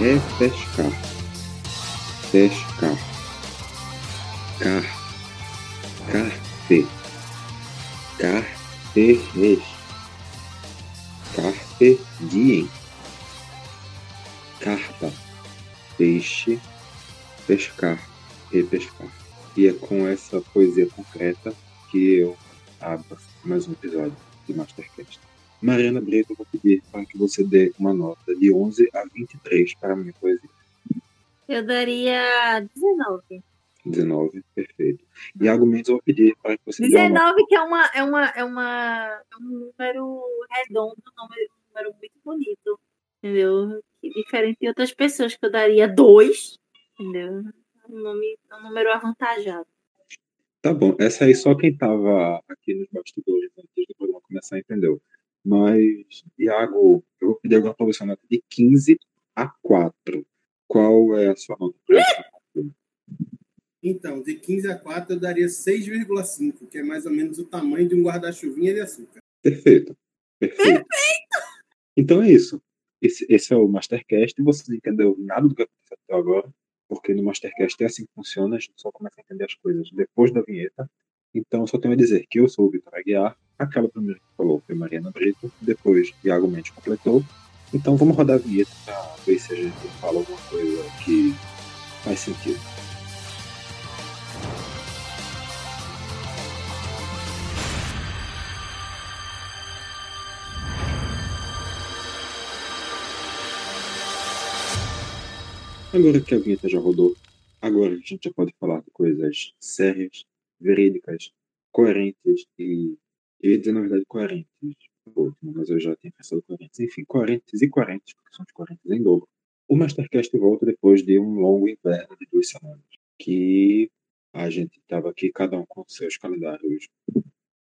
Repescar. Pescar. Car. Carpe. Carpe. Carpe diem. Carpa. Peixe. Pescar. Repescar. E é com essa poesia concreta que eu abro mais um episódio de Mastercast. Mariana Brito, eu vou pedir para que você dê uma nota de 11 a 23 para a minha poesia. Eu daria 19. 19, perfeito. E argumentos eu vou pedir para que você 19, dê uma... que é, uma, é, uma, é, uma, é um número redondo, um número, um número muito bonito, entendeu? diferente de outras pessoas que eu daria 2, entendeu? Um, nome, um número avantajado. Tá bom, essa aí só quem estava aqui nos bastidores antes do programa começar entendeu. Mas, Iago, eu vou pedir agora para você uma nota de 15 a 4. Qual é a sua nota? Então, de 15 a 4 eu daria 6,5, que é mais ou menos o tamanho de um guarda-chuvinha de açúcar. Perfeito. Perfeito. Perfeito. Então é isso. Esse, esse é o Mastercast. Você não entendeu nada do que aconteceu até agora, porque no Mastercast é assim que funciona, a gente só começa a entender as coisas depois da vinheta. Então, só tenho a dizer que eu sou o Vitor Aguiar, aquela primeira que falou foi Mariana Brito, depois Iago Mendes completou. Então, vamos rodar a vinheta para ver se a gente fala alguma coisa que faz sentido. Agora que a vinheta já rodou, agora a gente já pode falar de coisas sérias, verídicas, coerentes e. Eu ia dizer, na verdade, coerentes. Mas eu já tinha pensado coerentes. Enfim, coerentes e coerentes, porque são de coerentes em dobro. O Mastercast volta depois de um longo inverno de duas semanas. Que a gente estava aqui, cada um com seus calendários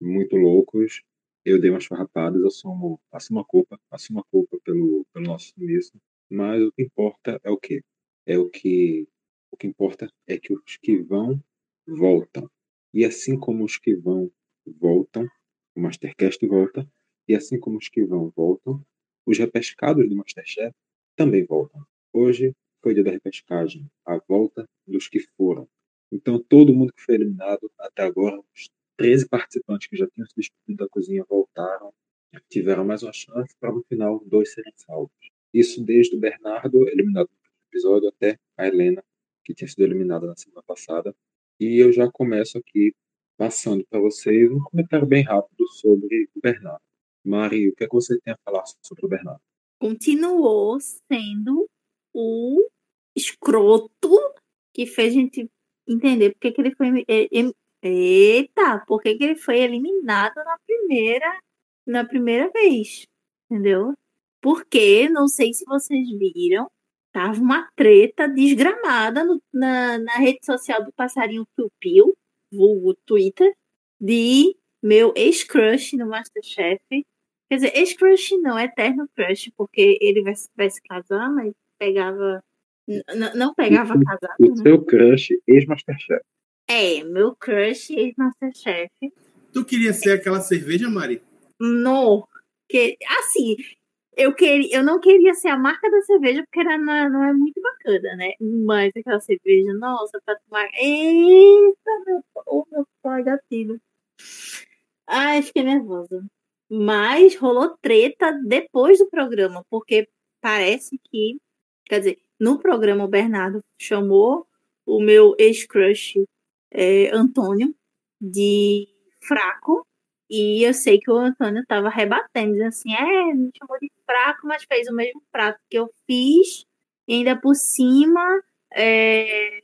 muito loucos. Eu dei umas farrapadas, assumo, assumo a culpa, assumo a culpa pelo, pelo nosso sumiço. Mas o que importa é o quê? É o que o que importa é que os que vão voltam. E assim como os que vão voltam, o Mastercast volta, e assim como os que vão voltam, os repescados do Masterchef também voltam. Hoje foi dia da repescagem, a volta dos que foram. Então todo mundo que foi eliminado até agora, os 13 participantes que já tinham se despedido da cozinha voltaram, tiveram mais uma chance para no final dois serem salvos. Isso desde o Bernardo, eliminado no episódio, até a Helena, que tinha sido eliminada na semana passada. E eu já começo aqui passando para vocês um comentário bem rápido sobre o Bernardo. Mari, o que, é que você tem a falar sobre o Bernardo? Continuou sendo o escroto que fez a gente entender porque que ele foi. Eita, por que ele foi eliminado na primeira, na primeira vez? Entendeu? Porque, não sei se vocês viram, Tava uma treta desgramada no, na, na rede social do passarinho Piu Piu, vulgo Twitter, de meu ex-crush no Masterchef. Quer dizer, ex-crush não, eterno crush, porque ele vai, vai se casar, mas pegava. não pegava casado. O né? seu crush ex-Masterchef. É, meu crush ex-Masterchef. Tu queria ser aquela cerveja, Mari? Não. Que, assim, eu, queria, eu não queria ser a marca da cerveja porque era, não, não é muito bacana, né? Mas aquela cerveja, nossa, pra tomar. Eita, meu, oh, meu pai gatilho. Ai, fiquei nervosa. Mas rolou treta depois do programa, porque parece que. Quer dizer, no programa o Bernardo chamou o meu ex-crush é, Antônio de fraco e eu sei que o Antônio estava rebatendo, dizendo assim: é, me chamou de fraco, mas fez o mesmo prato que eu fiz, e ainda por cima é,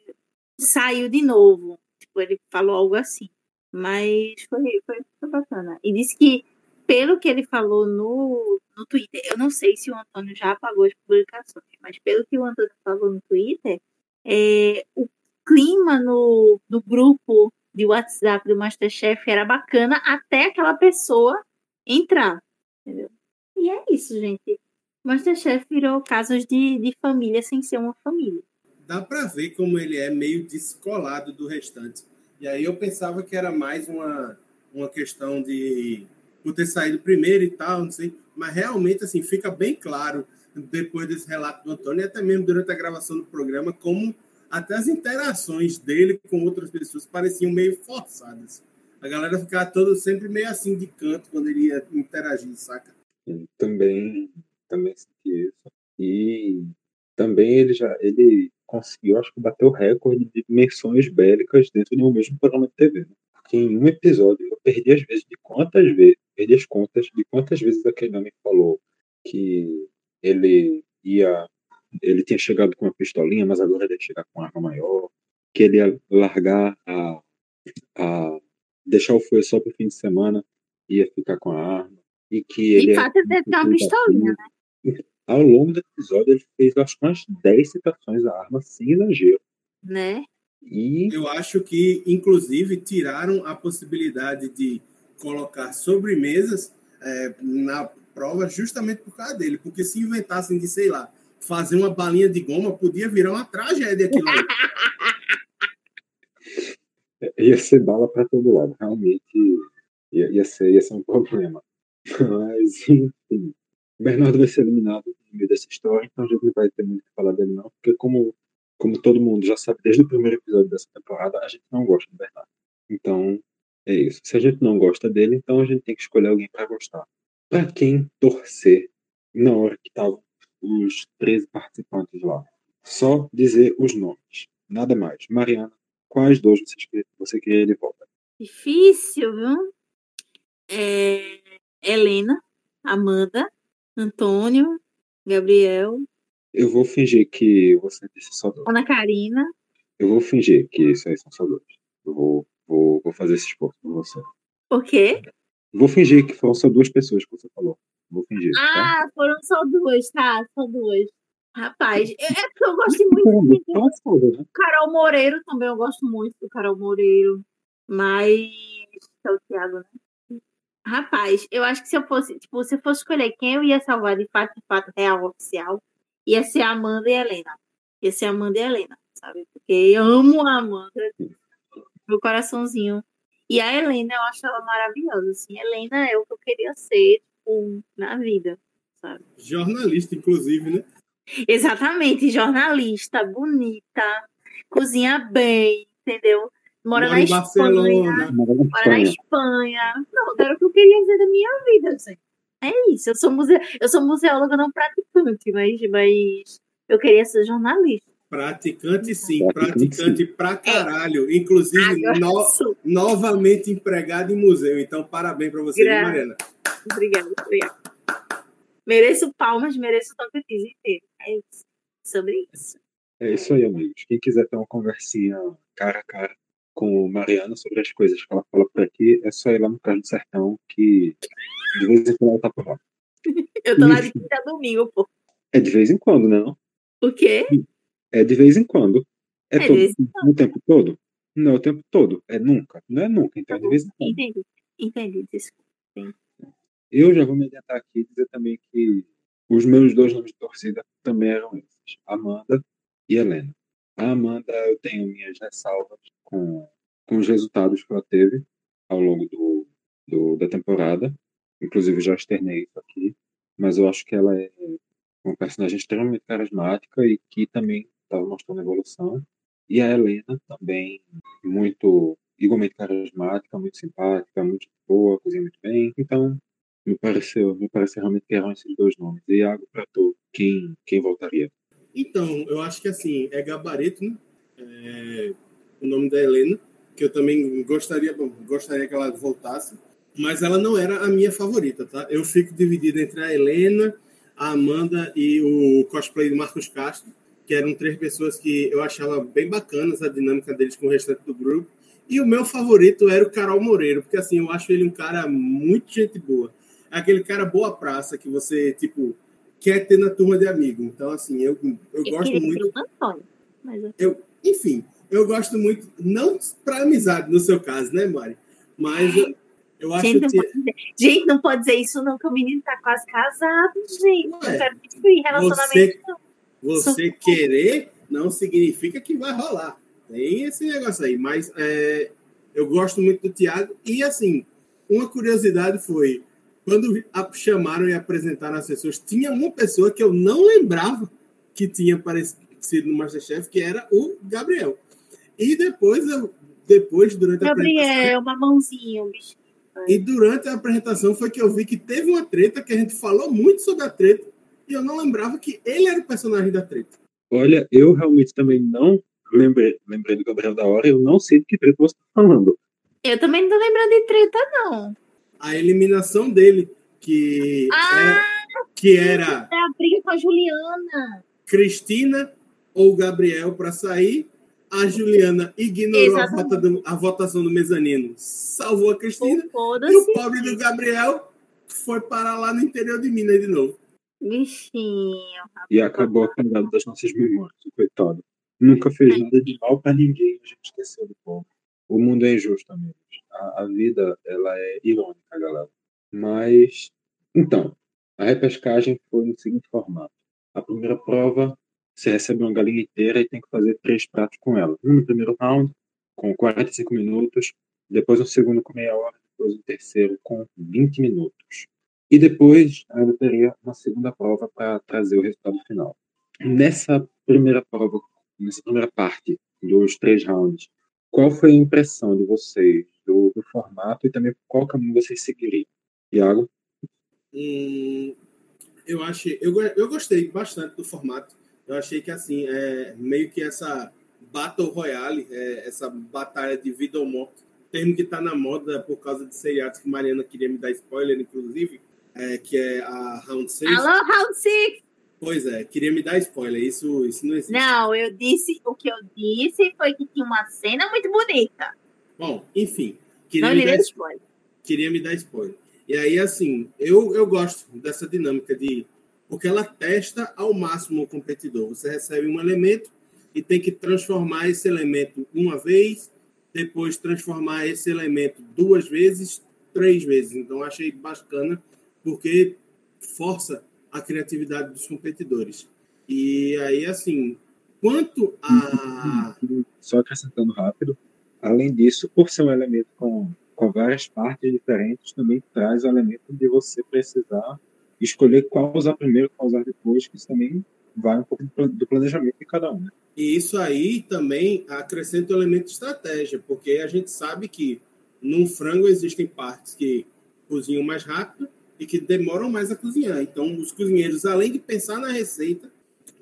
saiu de novo. Tipo, ele falou algo assim. Mas foi, foi, foi bacana. E disse que, pelo que ele falou no, no Twitter, eu não sei se o Antônio já apagou as publicações, mas pelo que o Antônio falou no Twitter, é, o clima no, no grupo de WhatsApp do Masterchef era bacana até aquela pessoa entrar. Entendeu? E é isso, gente. Masterchef virou casos de, de família sem ser uma família. Dá para ver como ele é meio descolado do restante. E aí eu pensava que era mais uma, uma questão de por ter saído primeiro e tal, não sei. Mas realmente, assim, fica bem claro depois desse relato do Antônio, e até mesmo durante a gravação do programa, como até as interações dele com outras pessoas pareciam meio forçadas. A galera ficava todo sempre meio assim de canto quando ele ia interagir, saca? também, também senti isso. E também ele já ele conseguiu, acho que bateu o recorde de menções bélicas dentro de um mesmo programa de TV. Né? Porque em um episódio eu perdi as vezes de quantas vezes, perdi as contas de quantas vezes aquele homem falou que ele ia ele tinha chegado com uma pistolinha, mas agora ele ia chegar com uma arma maior, que ele ia largar a, a deixar o fogo só para o fim de semana, ia ficar com a arma, e que ele... De fato, ele deve ter uma pistolinha, né? Ao longo do episódio, ele fez acho que umas 10 citações à arma, sem exagero. Né? E Eu acho que, inclusive, tiraram a possibilidade de colocar sobremesas é, na prova justamente por causa dele. Porque se inventassem de, sei lá, fazer uma balinha de goma, podia virar uma tragédia aquilo ia ser bala para todo lado, realmente ia, ia, ser, ia ser um problema. Mas, enfim, Bernardo vai ser eliminado no meio dessa história, então a gente não vai ter muito o que falar dele, não, porque, como, como todo mundo já sabe desde o primeiro episódio dessa temporada, a gente não gosta do Bernardo. Então, é isso. Se a gente não gosta dele, então a gente tem que escolher alguém para gostar. Para quem torcer na hora que estavam os 13 participantes lá? Só dizer os nomes, nada mais. Mariana, quais dois você, você queria de volta? Difícil, viu? É... Helena, Amanda, Antônio, Gabriel, Eu vou fingir que você disse só dois. Ana Karina. Eu vou fingir que isso aí são só dois. Eu vou, vou, vou fazer esse esforço por você. O quê? Vou fingir que foram só duas pessoas que você falou. Vou fingir, tá? Ah, foram só duas, tá? Só duas. Rapaz, é é porque eu gosto muito foda, né? Carol Moreiro também, eu gosto muito do Carol Moreiro. Mas. É o Thiago, né? Rapaz, eu acho que se eu fosse, tipo, se eu fosse escolher quem eu ia salvar de fato, de fato, real, oficial, ia ser a Amanda e a Helena. Ia ser a Amanda e a Helena, sabe? Porque eu amo a Amanda, meu coraçãozinho. E a Helena, eu acho ela maravilhosa, assim. A Helena é o que eu queria ser, tipo, na vida, sabe? Jornalista, inclusive, né? Exatamente, jornalista, bonita, cozinha bem, entendeu? Mora, Mora na em Espanha, Barcelona. Mora na Espanha. Não, era o que eu queria dizer da minha vida, assim. É isso, eu sou, muse... eu sou museóloga não praticante, mas, mas eu queria ser jornalista. Praticante, sim. Praticante, Praticante pra caralho. Inclusive, no- novamente empregado em museu. Então, parabéns para você, Gra- Mariana. Obrigada, obrigada. Mereço palmas, mereço o Tocantins inteiro. É isso. Sobre isso. É isso aí, amigos. Quem quiser ter uma conversinha cara a cara com Mariana sobre as coisas que ela fala por aqui, é só ir lá no Carlos do Sertão, que de vez em quando ela tá por lá. Eu tô lá de quinta a domingo, pô. É de vez em quando, né? Não? O quê? É de vez em quando. É, É todo, o tempo todo? Não é o tempo todo. É nunca. Não é nunca, então é de vez em quando. Entendi. Entendi, desculpa. Eu já vou me adiantar aqui e dizer também que os meus dois nomes de torcida também eram esses: Amanda e Helena. A Amanda, eu tenho minhas ressalvas com, com os resultados que ela teve ao longo do, do- da temporada. Inclusive, já externei isso aqui. Mas eu acho que ela é uma personagem extremamente carismática e que também estava mostrando evolução. E a Helena também, muito igualmente carismática, muito simpática, muito boa, cozinha muito bem. Então, me pareceu, me pareceu realmente que eram esses dois nomes. E Iago, para tu, quem, quem voltaria? Então, eu acho que assim, é gabarito, né? É, o nome da Helena, que eu também gostaria, bom, gostaria que ela voltasse, mas ela não era a minha favorita, tá? Eu fico dividido entre a Helena, a Amanda e o cosplay do Marcos Castro, que eram três pessoas que eu achava bem bacanas a dinâmica deles com o restante do grupo. E o meu favorito era o Carol Moreiro, porque assim, eu acho ele um cara muito gente boa. É aquele cara boa praça que você, tipo, quer ter na turma de amigo. Então, assim, eu, eu Eu gosto queria muito. Antônio. Mas eu Eu, enfim, eu gosto muito, não para amizade no seu caso, né, Mari? Mas eu, eu acho Gente que dizer, gente, não pode dizer isso, não, que o menino tá quase casado, gente. Não Ué, quero destruir relacionamento, não. Você querer não significa que vai rolar. Tem esse negócio aí. Mas é, eu gosto muito do Thiago. E, assim, uma curiosidade foi: quando chamaram e apresentaram as pessoas, tinha uma pessoa que eu não lembrava que tinha aparecido no Masterchef, que era o Gabriel. E depois, eu, depois durante a Gabriel, apresentação... Gabriel, mamãozinho, bicho. E durante a apresentação foi que eu vi que teve uma treta, que a gente falou muito sobre a treta, e eu não lembrava que ele era o personagem da treta. Olha, eu realmente também não lembrei, lembrei do Gabriel da hora, eu não sei de que treta você está falando. Eu também não tô lembrando de treta, não. A eliminação dele, que ah, era, que era a briga com a Juliana. Cristina ou Gabriel para sair. A Juliana ignorou a, vota do, a, votação do mezanino, salvou a Cristina. e o pobre do Gabriel foi parar lá no interior de Minas de novo. Bichinho. E acabou apagado das nossas memórias, coitado. Nunca fez nada de mal para ninguém, a gente esqueceu do povo. O mundo é injusto, amigos. A, a vida, ela é irônica, galera. Mas, então, a repescagem foi no seguinte formato. A primeira prova, você recebe uma galinha inteira e tem que fazer três pratos com ela. Um no primeiro round, com 45 minutos, depois um segundo com meia hora, depois um terceiro com 20 minutos. E depois ainda teria uma segunda prova para trazer o resultado final. Nessa primeira prova, nessa primeira parte dos três rounds, qual foi a impressão de vocês do, do formato e também qual caminho vocês seguiriam? Iago? Hum, eu achei, eu, eu gostei bastante do formato. Eu achei que assim, é meio que essa Battle Royale, é, essa batalha de vida ou morte, termo que está na moda por causa de seriados que Mariana queria me dar spoiler, inclusive, é, que é a Round 6. Alô, Round 6! Pois é, queria me dar spoiler, isso, isso não existe. Não, eu disse, o que eu disse foi que tinha uma cena muito bonita. Bom, enfim, queria, não me, dar, spoiler. queria me dar spoiler. E aí, assim, eu, eu gosto dessa dinâmica de. Porque ela testa ao máximo o competidor. Você recebe um elemento e tem que transformar esse elemento uma vez, depois transformar esse elemento duas vezes, três vezes. Então, achei bacana, porque força a criatividade dos competidores. E aí, assim, quanto a. Só acrescentando rápido, além disso, por ser um elemento com com várias partes diferentes, também traz o elemento de você precisar escolher qual usar primeiro, qual usar depois, que isso também vai um pouco do planejamento de cada um. Né? E isso aí também acrescenta o elemento de estratégia, porque a gente sabe que num frango existem partes que cozinham mais rápido e que demoram mais a cozinhar. Então, os cozinheiros, além de pensar na receita,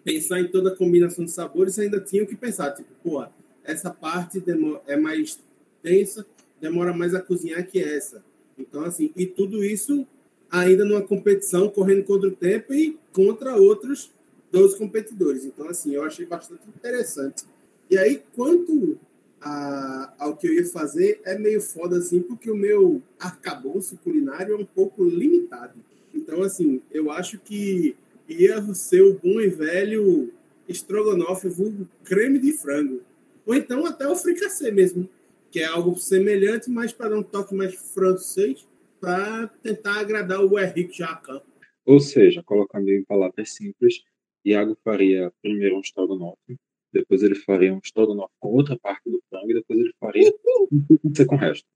pensar em toda a combinação de sabores, ainda tinham que pensar, tipo, pô, essa parte é mais densa, demora mais a cozinhar que essa. Então, assim, e tudo isso ainda numa competição, correndo contra o tempo e contra outros 12 competidores. Então, assim, eu achei bastante interessante. E aí, quanto a, ao que eu ia fazer, é meio foda, assim, porque o meu arcabouço culinário é um pouco limitado. Então, assim, eu acho que ia ser o bom e velho estrogonofe vulgo creme de frango. Ou então até o fricassê mesmo que é algo semelhante, mas para dar um toque mais francês, para tentar agradar o Henrique Jacan. Ou seja, colocando em palavras simples, Iago faria primeiro um estrogonofe, depois ele faria um estrogonofe com outra parte do frango, e depois ele faria um com o resto.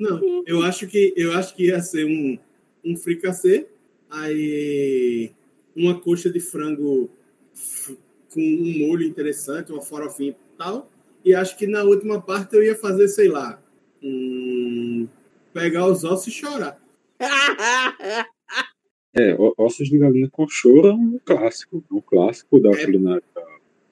Não, eu acho que eu acho que ia ser um, um fricassê, aí uma coxa de frango com um molho interessante, uma farofinha e tal, e acho que na última parte eu ia fazer, sei lá, hum, pegar os ossos e chorar. É, ossos de galinha com choro é um clássico, é um clássico da, é. culinária,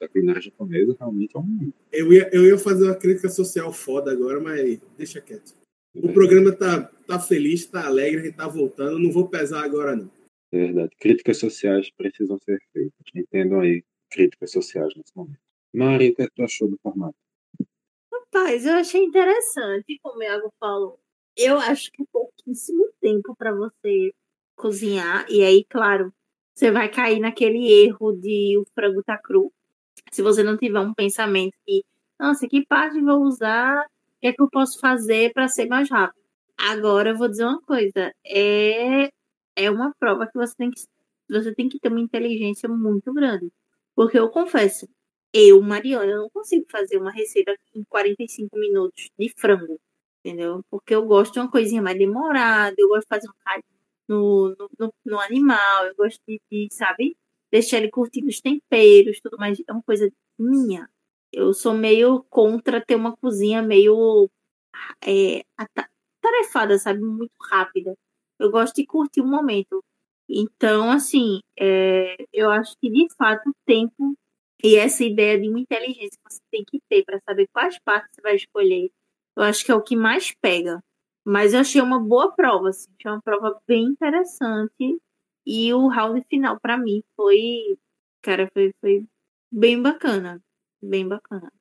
da culinária japonesa, realmente é um... Eu ia, eu ia fazer uma crítica social foda agora, mas deixa quieto. O programa tá, tá feliz, tá alegre, a gente tá voltando, não vou pesar agora não. É verdade, críticas sociais precisam ser feitas. Entendam aí críticas sociais nesse momento. Mari, o que tu achou do formato? Rapaz, eu achei interessante, como o Iago falou. Eu acho que é pouquíssimo tempo para você cozinhar. E aí, claro, você vai cair naquele erro de o frango tá cru. Se você não tiver um pensamento de, nossa, que parte vou usar? O que é que eu posso fazer para ser mais rápido? Agora eu vou dizer uma coisa, é é uma prova que você tem que você tem que ter uma inteligência muito grande. Porque eu confesso, eu, Mariana, não consigo fazer uma receita em 45 minutos de frango, entendeu? Porque eu gosto de uma coisinha mais demorada, eu gosto de fazer um carne no, no, no, animal, eu gosto de, de, sabe, deixar ele curtindo os temperos, tudo mais. É uma coisa minha. Eu sou meio contra ter uma cozinha meio é, tarefada, sabe, muito rápida. Eu gosto de curtir o momento. Então, assim, é, eu acho que de fato o tempo e essa ideia de uma inteligência que você tem que ter para saber quais partes você vai escolher, eu acho que é o que mais pega. Mas eu achei uma boa prova, assim, achei uma prova bem interessante. E o round final, para mim, foi. Cara, foi, foi bem bacana. Bem bacana.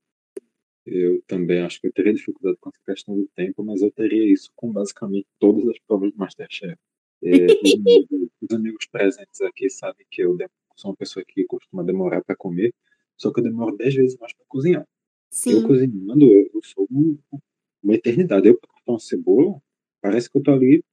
Eu também acho que eu teria dificuldade com essa questão do tempo, mas eu teria isso com basicamente todas as provas do Masterchef. É, os, amigos, os, amigos, presentes aqui sabem que eu sou uma pessoa que costuma demorar para comer, só que eu demoro 10 vezes mais para cozinhar. Sim. Eu cozinhando, eu, eu sou um, uma eternidade. Eu, para cortar uma cebola, parece que eu tô ali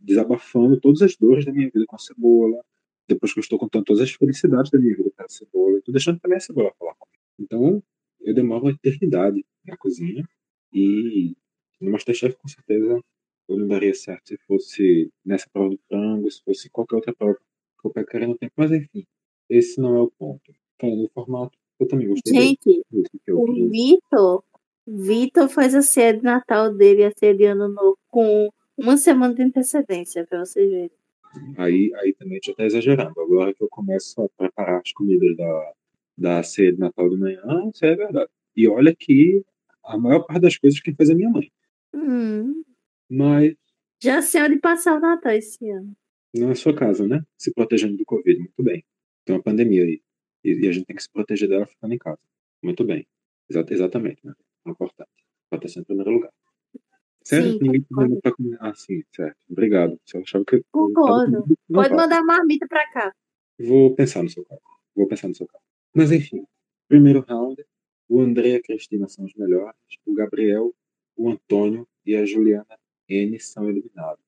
desabafando todas as dores da minha vida com a cebola, depois que eu estou contando todas as felicidades da minha vida com a cebola, tô deixando também a cebola falar comigo. Então, eu demoro uma eternidade na cozinha e no Masterchef, com certeza, eu não daria certo se fosse nessa prova do frango, se fosse qualquer outra prova que eu pecaria no tempo, mas enfim, esse não é o ponto. Falando do formato, eu também gostei. Gente, o Vitor Vitor faz a ceia de Natal dele, a ceia de Ano Novo, com uma semana de antecedência, pra vocês verem. Aí, aí também já tá exagerando. Agora que eu começo a preparar as comidas da, da ceia de Natal de manhã, isso é verdade. E olha que a maior parte das coisas quem faz é minha mãe. Hum. Mas. Já sei onde passar o Natal esse ano. Na sua casa, né? Se protegendo do Covid. Muito bem. Tem uma pandemia aí. E, e a gente tem que se proteger dela ficando em casa. Muito bem. Exat, exatamente. Né? importante. Sempre em primeiro lugar. Sério? Sim, Ninguém pediu pra comer. Ah, sim, certo. Obrigado. Você achava que. Concordo. Pode mandar marmita pra cá. Vou pensar no seu caso. Vou pensar no seu caso. Mas enfim, primeiro round, o André e a Cristina são os melhores, o Gabriel, o Antônio e a Juliana N são eliminados.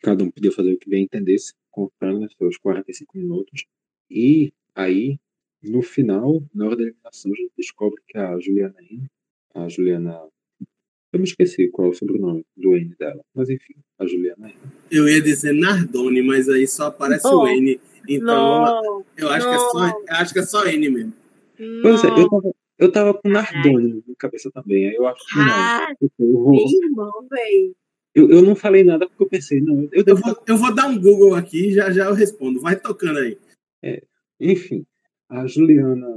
Cada um podia fazer o que bem entendesse, comprando nos seus 45 minutos. E aí, no final, na hora da eliminação, a gente descobre que a Juliana N a Juliana. Eu me esqueci qual é o sobrenome do N dela, mas enfim, a Juliana N. Eu ia dizer Nardone, mas aí só aparece o N. Então não, eu acho que, é só, acho que é só N mesmo. Pois é, eu tava, eu tava com Nardone na cabeça também, aí eu acho que não. Ah, eu, bom, eu, eu não falei nada porque eu pensei, não. Eu, eu, vou, eu vou dar um Google aqui e já, já eu respondo. Vai tocando aí. É, enfim, a Juliana,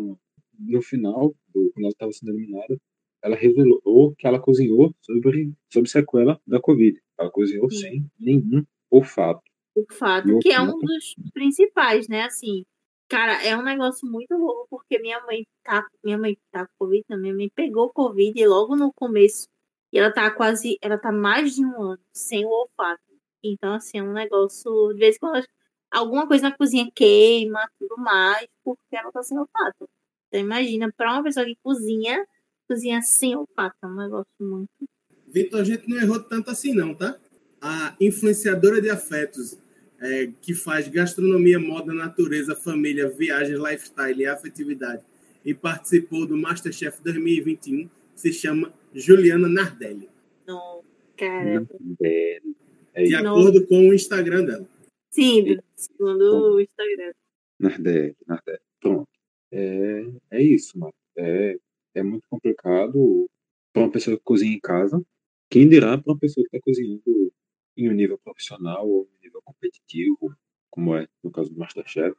no final, quando ela estava sendo eliminada, ela revelou que ela cozinhou sobre, sobre sequela da Covid. Ela cozinhou Sim. sem nenhum olfato. Olfato, que é um dos principais, né? Assim, cara, é um negócio muito louco, porque minha mãe tá, minha mãe tá com Covid minha mãe pegou Covid logo no começo, e ela tá quase, ela tá mais de um ano sem o olfato. Então, assim, é um negócio, de vez em quando alguma coisa na cozinha queima, tudo mais, porque ela tá sem olfato. Então, imagina, para uma pessoa que cozinha, cozinha sem olfato, é um negócio muito. Vitor, a gente não errou tanto assim, não, tá? A influenciadora de afetos é, que faz gastronomia, moda, natureza, família, viagens, lifestyle e afetividade e participou do Masterchef 2021 se chama Juliana Nardelli. Não, cara. É de acordo com o Instagram dela. Sim, segundo o Instagram. Nardelli, Nardelli. Pronto. É, é isso, mano. É é muito complicado para uma pessoa que cozinha em casa. Quem dirá para uma pessoa que está cozinhando em um nível profissional ou em um nível competitivo, como é no caso do Masterchef.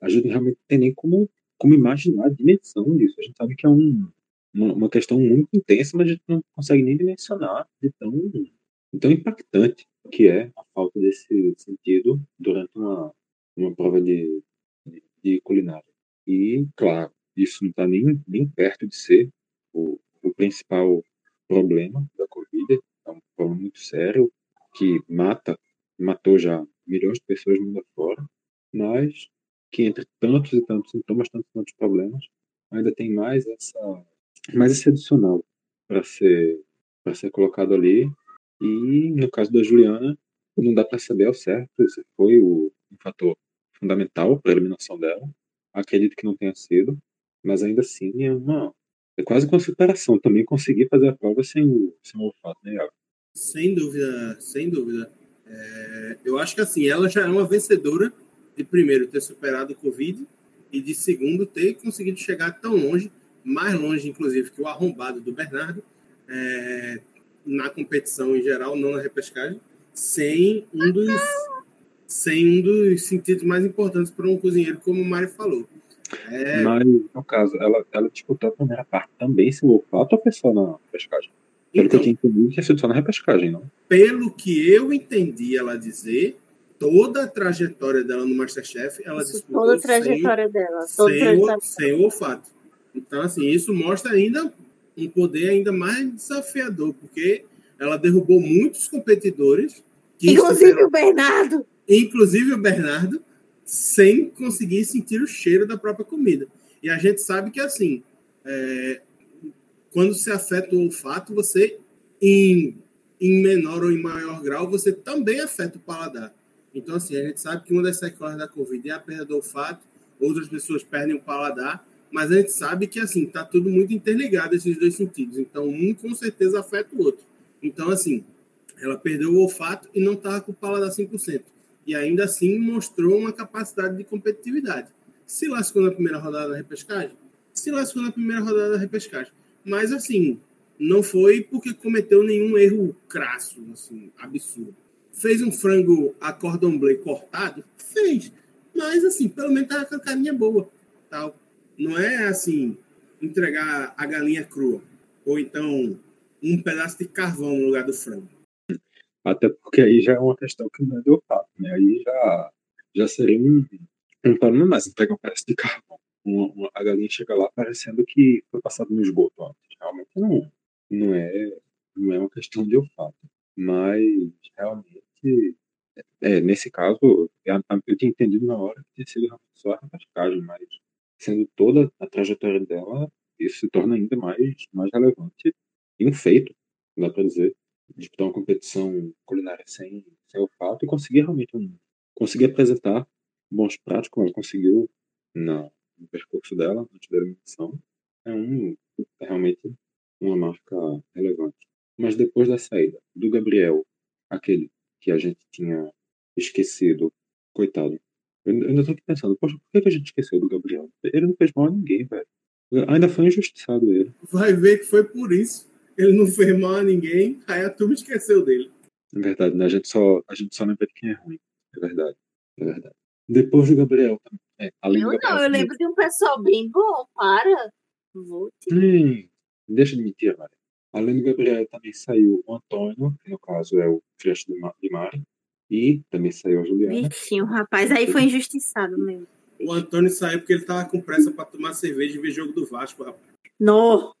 A gente realmente não tem nem como, como imaginar a dimensão disso. A gente sabe que é um, uma, uma questão muito intensa, mas a gente não consegue nem dimensionar de tão, de tão impactante que é a falta desse sentido durante uma, uma prova de, de, de culinária. E, claro, isso não está nem, nem perto de ser o, o principal problema da Covid. É um problema muito sério que mata, matou já milhões de pessoas no mundo afora, mas que entre tantos e tantos sintomas, tantos e tantos problemas, ainda tem mais essa mais esse adicional para ser para ser colocado ali. E no caso da Juliana, não dá para saber ao certo se foi o um fator fundamental para a eliminação dela. Acredito que não tenha sido, mas ainda assim é uma. É quase uma superação também conseguir fazer a prova sem sem o olfato, né, Iago? Sem dúvida, sem dúvida. É, eu acho que assim, ela já é uma vencedora de primeiro ter superado o Covid e de segundo ter conseguido chegar tão longe, mais longe, inclusive, que o arrombado do Bernardo, é, na competição em geral, não na repescagem, sem um dos, sem um dos sentidos mais importantes para um cozinheiro, como o Mário falou. É... Mas, no caso, ela, ela disputou a primeira parte também sem o foi só na repescagem? Pelo então, que eu tinha entendido, tinha sido só na repescagem, não? Pelo que eu entendi ela dizer, toda a trajetória dela no Masterchef, ela isso, disputou toda a trajetória sem, dela, sem, trajetória. O, sem o olfato. Então, assim, isso mostra ainda um poder ainda mais desafiador, porque ela derrubou muitos competidores. inclusive o Bernardo. Inclusive o Bernardo, sem conseguir sentir o cheiro da própria comida. E a gente sabe que, assim, é, quando se afeta o olfato, você, em, em menor ou em maior grau, você também afeta o paladar. Então, assim, a gente sabe que uma das sequelas da Covid é a perda do olfato, outras pessoas perdem o paladar, mas a gente sabe que, assim, tá tudo muito interligado, esses dois sentidos. Então, um com certeza afeta o outro. Então, assim, ela perdeu o olfato e não estava com o paladar 100%. E ainda assim mostrou uma capacidade de competitividade. Se lascou na primeira rodada da repescagem? Se lascou na primeira rodada da repescagem. Mas, assim, não foi porque cometeu nenhum erro crasso, assim, absurdo. Fez um frango a cordon bleu cortado? Fez. Mas, assim, pelo menos tava com a carinha boa. Tal. Não é, assim, entregar a galinha crua. Ou então um pedaço de carvão no lugar do frango. Até porque aí já é uma questão que não é do fato, né? Aí já, já seria um, um problema mais pegar um pedaço de carvão. Uma, uma, a galinha chega lá parecendo que foi passado no esgoto antes. Realmente não, não, é, não é uma questão de olfato. Mas realmente, é, nesse caso, eu, eu tinha entendido na hora que tinha sido só a repescagem, mas sendo toda a trajetória dela, isso se torna ainda mais, mais relevante e um feito, dá para dizer, disputar uma competição culinária sem, sem olfato e conseguir realmente um, conseguir apresentar bons pratos, como ela conseguiu na, no percurso dela, antes da é, um, é realmente uma marca relevante. Mas depois da saída do Gabriel, aquele que a gente tinha esquecido, coitado, eu ainda aqui pensando, poxa, por que a gente esqueceu do Gabriel? Ele não fez mal a ninguém, velho. Ainda foi injustiçado ele. Vai ver que foi por isso ele não fez mal a ninguém, aí a turma esqueceu dele. É verdade, né? A gente só, a gente só lembra de quem é ruim. É verdade. É verdade. Depois do Gabriel É, além eu Gabriel, não, eu lembro de um pessoal bem bom, para. Vou te... hum, deixa de mentir, Maria. Além do Gabriel, também saiu o Antônio, que no caso é o filho de Mari, e também saiu a Juliana. Bichinho, rapaz, aí foi injustiçado mesmo. O Antônio saiu porque ele tava com pressa para tomar cerveja e ver jogo do Vasco, rapaz. No!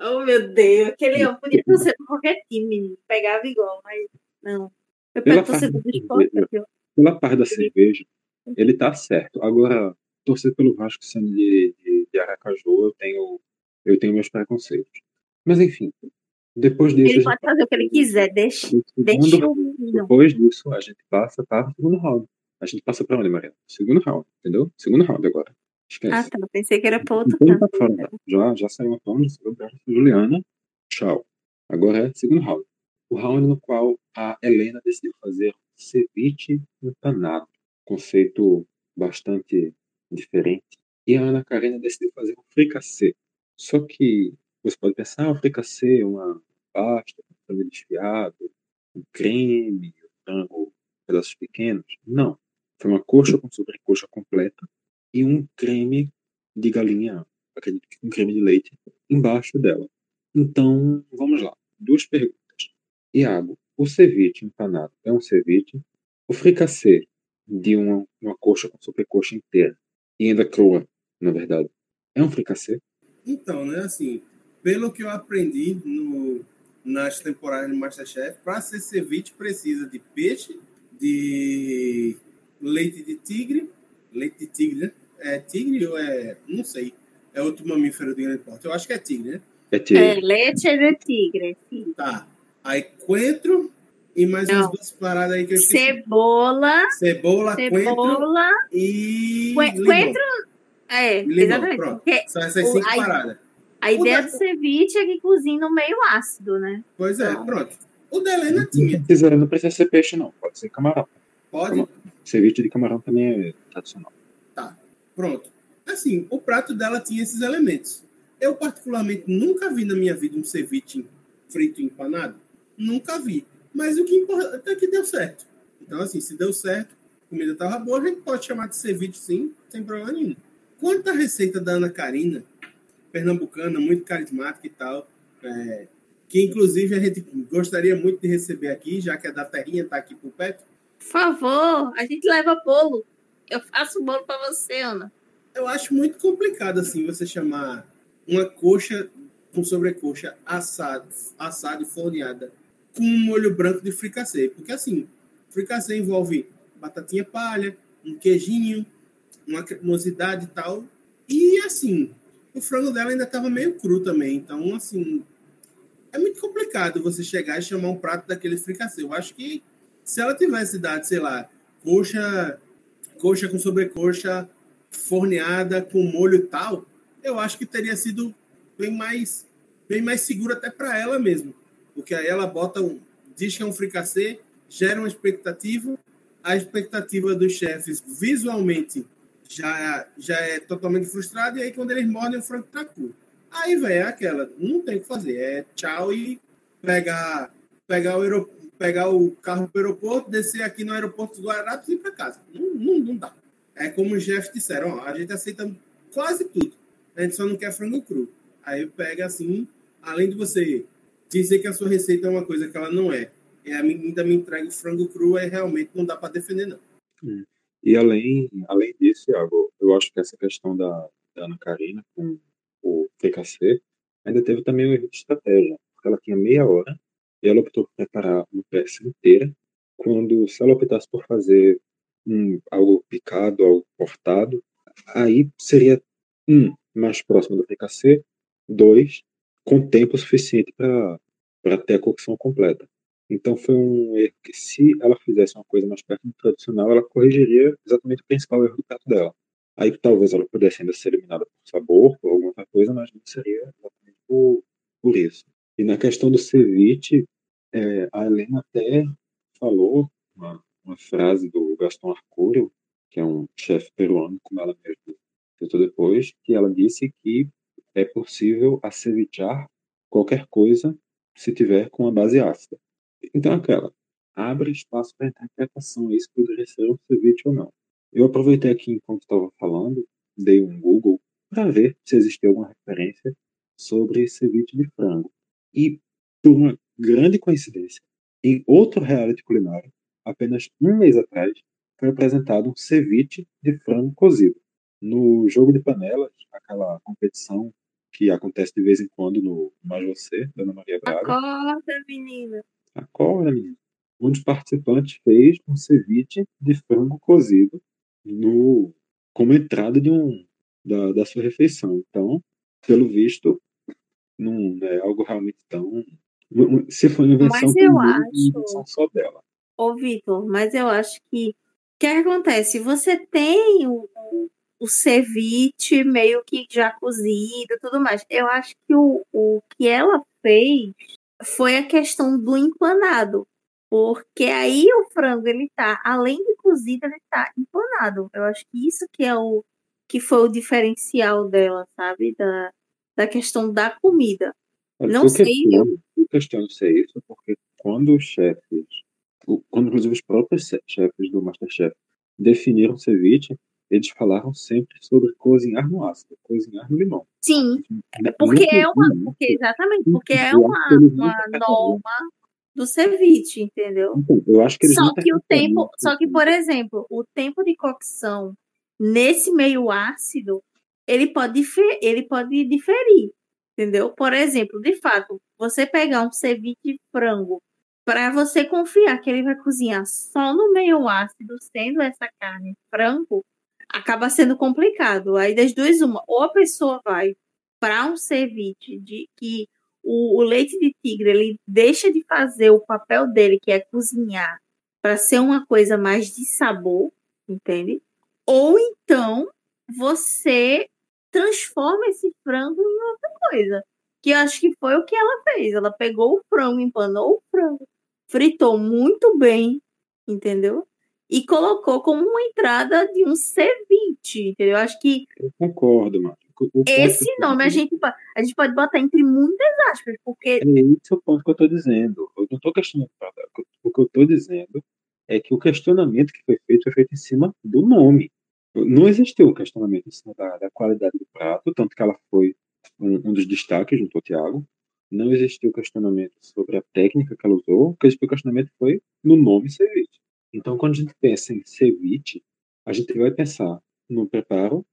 Oh, meu Deus. Aquele eu podia torcer por qualquer time, pegava igual, mas não. Eu pego torcer do esporte. Pela parte da cerveja, ele tá certo. Agora, torcer pelo Vasco sendo de, de, de Aracaju, eu tenho, eu tenho meus preconceitos. Mas enfim, depois disso. Ele pode fazer o que ele quiser, deixa. deixa depois disso, a gente passa para o segundo round. A gente passa para onde, Mariana? Segundo round, entendeu? Segundo round agora. Esquece. Ah, tá. Pensei que era para outro então, tá fora, tá? Já, já saiu a Tony, Juliana. Tchau. Agora é segundo round. O round no qual a Helena decidiu fazer ceviche empanado. Conceito bastante diferente. E a Ana Karina decidiu fazer um fricassê. Só que você pode pensar, ah, um fricassê, uma pasta, um frango desfiado, um creme, um frango, pedaços pequenos. Não. Foi uma coxa com sobrecoxa completa e um creme de galinha, acredito que um creme de leite, embaixo dela. Então, vamos lá. Duas perguntas. Iago, o ceviche empanado é um ceviche? O fricassê de uma, uma coxa com sobrecoxa inteira e ainda crua, na verdade, é um fricassê? Então, né, assim, pelo que eu aprendi no, nas temporadas de Masterchef, para ser ceviche precisa de peixe, de leite de tigre, leite de tigre, né? É tigre ou é. Não sei. É outro mamífero de grande porte. Eu acho que é tigre, né? É tigre. É, leite é de tigre, sim. Tá. Aí coentro e mais Não. umas duas paradas aí que eu esqueci. Cebola. Cebola, cebola coentro e. Coentro. É, limão, exatamente. Pronto. São essas cinco paradas. A ideia do ceviche é que cozinha no meio ácido, né? Pois é, então. pronto. O da Helena Não tinha. precisa, não precisa ser peixe, não. Pode ser camarão. Pode? Ceviche de camarão também é tradicional. Pronto. Assim, o prato dela tinha esses elementos. Eu, particularmente, nunca vi na minha vida um ceviche frito empanado. Nunca vi. Mas o que importa é que deu certo. Então, assim, se deu certo, a comida estava boa, a gente pode chamar de ceviche sim, sem problema nenhum. Quanto à receita da Ana Karina, pernambucana, muito carismática e tal, é, que inclusive a gente gostaria muito de receber aqui, já que a da Terrinha está aqui por perto, Por favor, a gente leva bolo. Eu faço bolo pra você, Ana. eu acho muito complicado assim você chamar uma coxa com sobrecoxa assada, assada e folheada com um molho branco de fricassê. Porque assim, fricassê envolve batatinha palha, um queijinho, uma cremosidade e tal. E assim, o frango dela ainda estava meio cru também. Então, assim, é muito complicado você chegar e chamar um prato daquele fricassê. Eu acho que se ela tivesse dado, sei lá, coxa, coxa com sobrecoxa forneada com molho tal, eu acho que teria sido bem mais bem mais seguro até para ela mesmo. Porque aí ela bota um, diz que é um fricassê, gera uma expectativa, a expectativa dos chefes visualmente já, já é totalmente frustrada, e aí quando eles mordem o frango tá cru. Aí, velho, é aquela, não tem o que fazer, é tchau e pegar, pegar, o, aero, pegar o carro pro aeroporto, descer aqui no aeroporto do Guararapes e ir para casa. Não, não, não dá. É como os chefes disseram, ó, a gente aceita quase tudo, a gente só não quer frango cru. Aí pega assim, além de você dizer que a sua receita é uma coisa que ela não é, e ainda me entrega o frango cru, aí realmente não dá para defender, não. E além, além disso, Iago, eu acho que essa questão da, da Ana Karina com o PKC ainda teve também um erro de estratégia, ela tinha meia hora ela optou por preparar uma peça inteira, quando se ela optasse por fazer um, algo picado, algo cortado, aí seria, um, mais próximo do PKC, dois, com tempo suficiente para ter a cocção completa. Então foi um erro que, se ela fizesse uma coisa mais perto do tradicional, ela corrigiria exatamente o principal erro do prato dela. Aí talvez ela pudesse ainda ser eliminada por sabor, por alguma outra coisa, mas não seria exatamente por, por isso. E na questão do ceviche, é, a Helena até falou uma, uma frase do Gaston Arcúrio, que é um chefe peruano, como ela mesma citou depois, que ela disse que é possível acevichar qualquer coisa se tiver com a base ácida. Então, aquela, abre espaço para interpretação, isso poderia ser um ceviche ou não. Eu aproveitei aqui enquanto estava falando, dei um Google para ver se existia alguma referência sobre ceviche de frango. E, por uma grande coincidência, em outro reality culinário, apenas um mês atrás, foi apresentado um ceviche de frango cozido. No jogo de panelas, aquela competição que acontece de vez em quando no Mais Você, da Ana Maria Braga. Acorda, menina. Acorda, menino. Um dos participantes fez um ceviche de frango cozido no, como entrada de um, da, da sua refeição. Então, pelo visto, não é algo realmente tão. Se for uma invenção, Mas eu menos, acho- uma só dela. Ô, Vitor, mas eu acho que. O que acontece? Você tem o, o- ceviche meio que já cozido e tudo mais. Eu acho que o, o que ela fez foi a questão do empanado. Porque aí o frango, ele tá, além de cozido, ele tá empanado. Eu acho que isso que é o que foi o diferencial dela, sabe? Da, da questão da comida. Olha, Não sei, questiono, eu questiono se é isso, porque quando os chefes, quando inclusive os próprios che- chefes do Masterchef definiram o ceviche, eles falaram sempre sobre cozinhar no ácido, cozinhar no limão. Sim, Não porque é uma. Porque, exatamente, porque é uma, uma norma do ceviche, entendeu? Então, eu acho que eles Só que o tempo, só que, por exemplo, o tempo de cocção nesse meio ácido, ele pode, ele pode diferir, entendeu? Por exemplo, de fato, você pegar um ceviche de frango para você confiar que ele vai cozinhar só no meio ácido, sendo essa carne frango, acaba sendo complicado. Aí das duas uma, ou a pessoa vai para um ceviche de que o, o leite de tigre ele deixa de fazer o papel dele, que é cozinhar, para ser uma coisa mais de sabor, entende? Ou então você transforma esse frango em outra coisa. Que eu acho que foi o que ela fez. Ela pegou o frango, empanou o frango, fritou muito bem, entendeu? E colocou como uma entrada de um ceviche, entendeu? Acho que. Eu concordo, mano. Esse nome a gente, a gente pode botar entre muitas aspas, porque. É esse é o ponto que eu estou dizendo. Eu não estou questionando. O que eu estou dizendo é que o questionamento que foi feito foi feito em cima do nome. Não existiu questionamento em cima da, da qualidade do prato, tanto que ela foi um, um dos destaques junto ao Tiago. Não existiu questionamento sobre a técnica que ela usou, o que existiu questionamento foi no nome ceviche. Então, quando a gente pensa em ceviche, a gente vai pensar no preparo,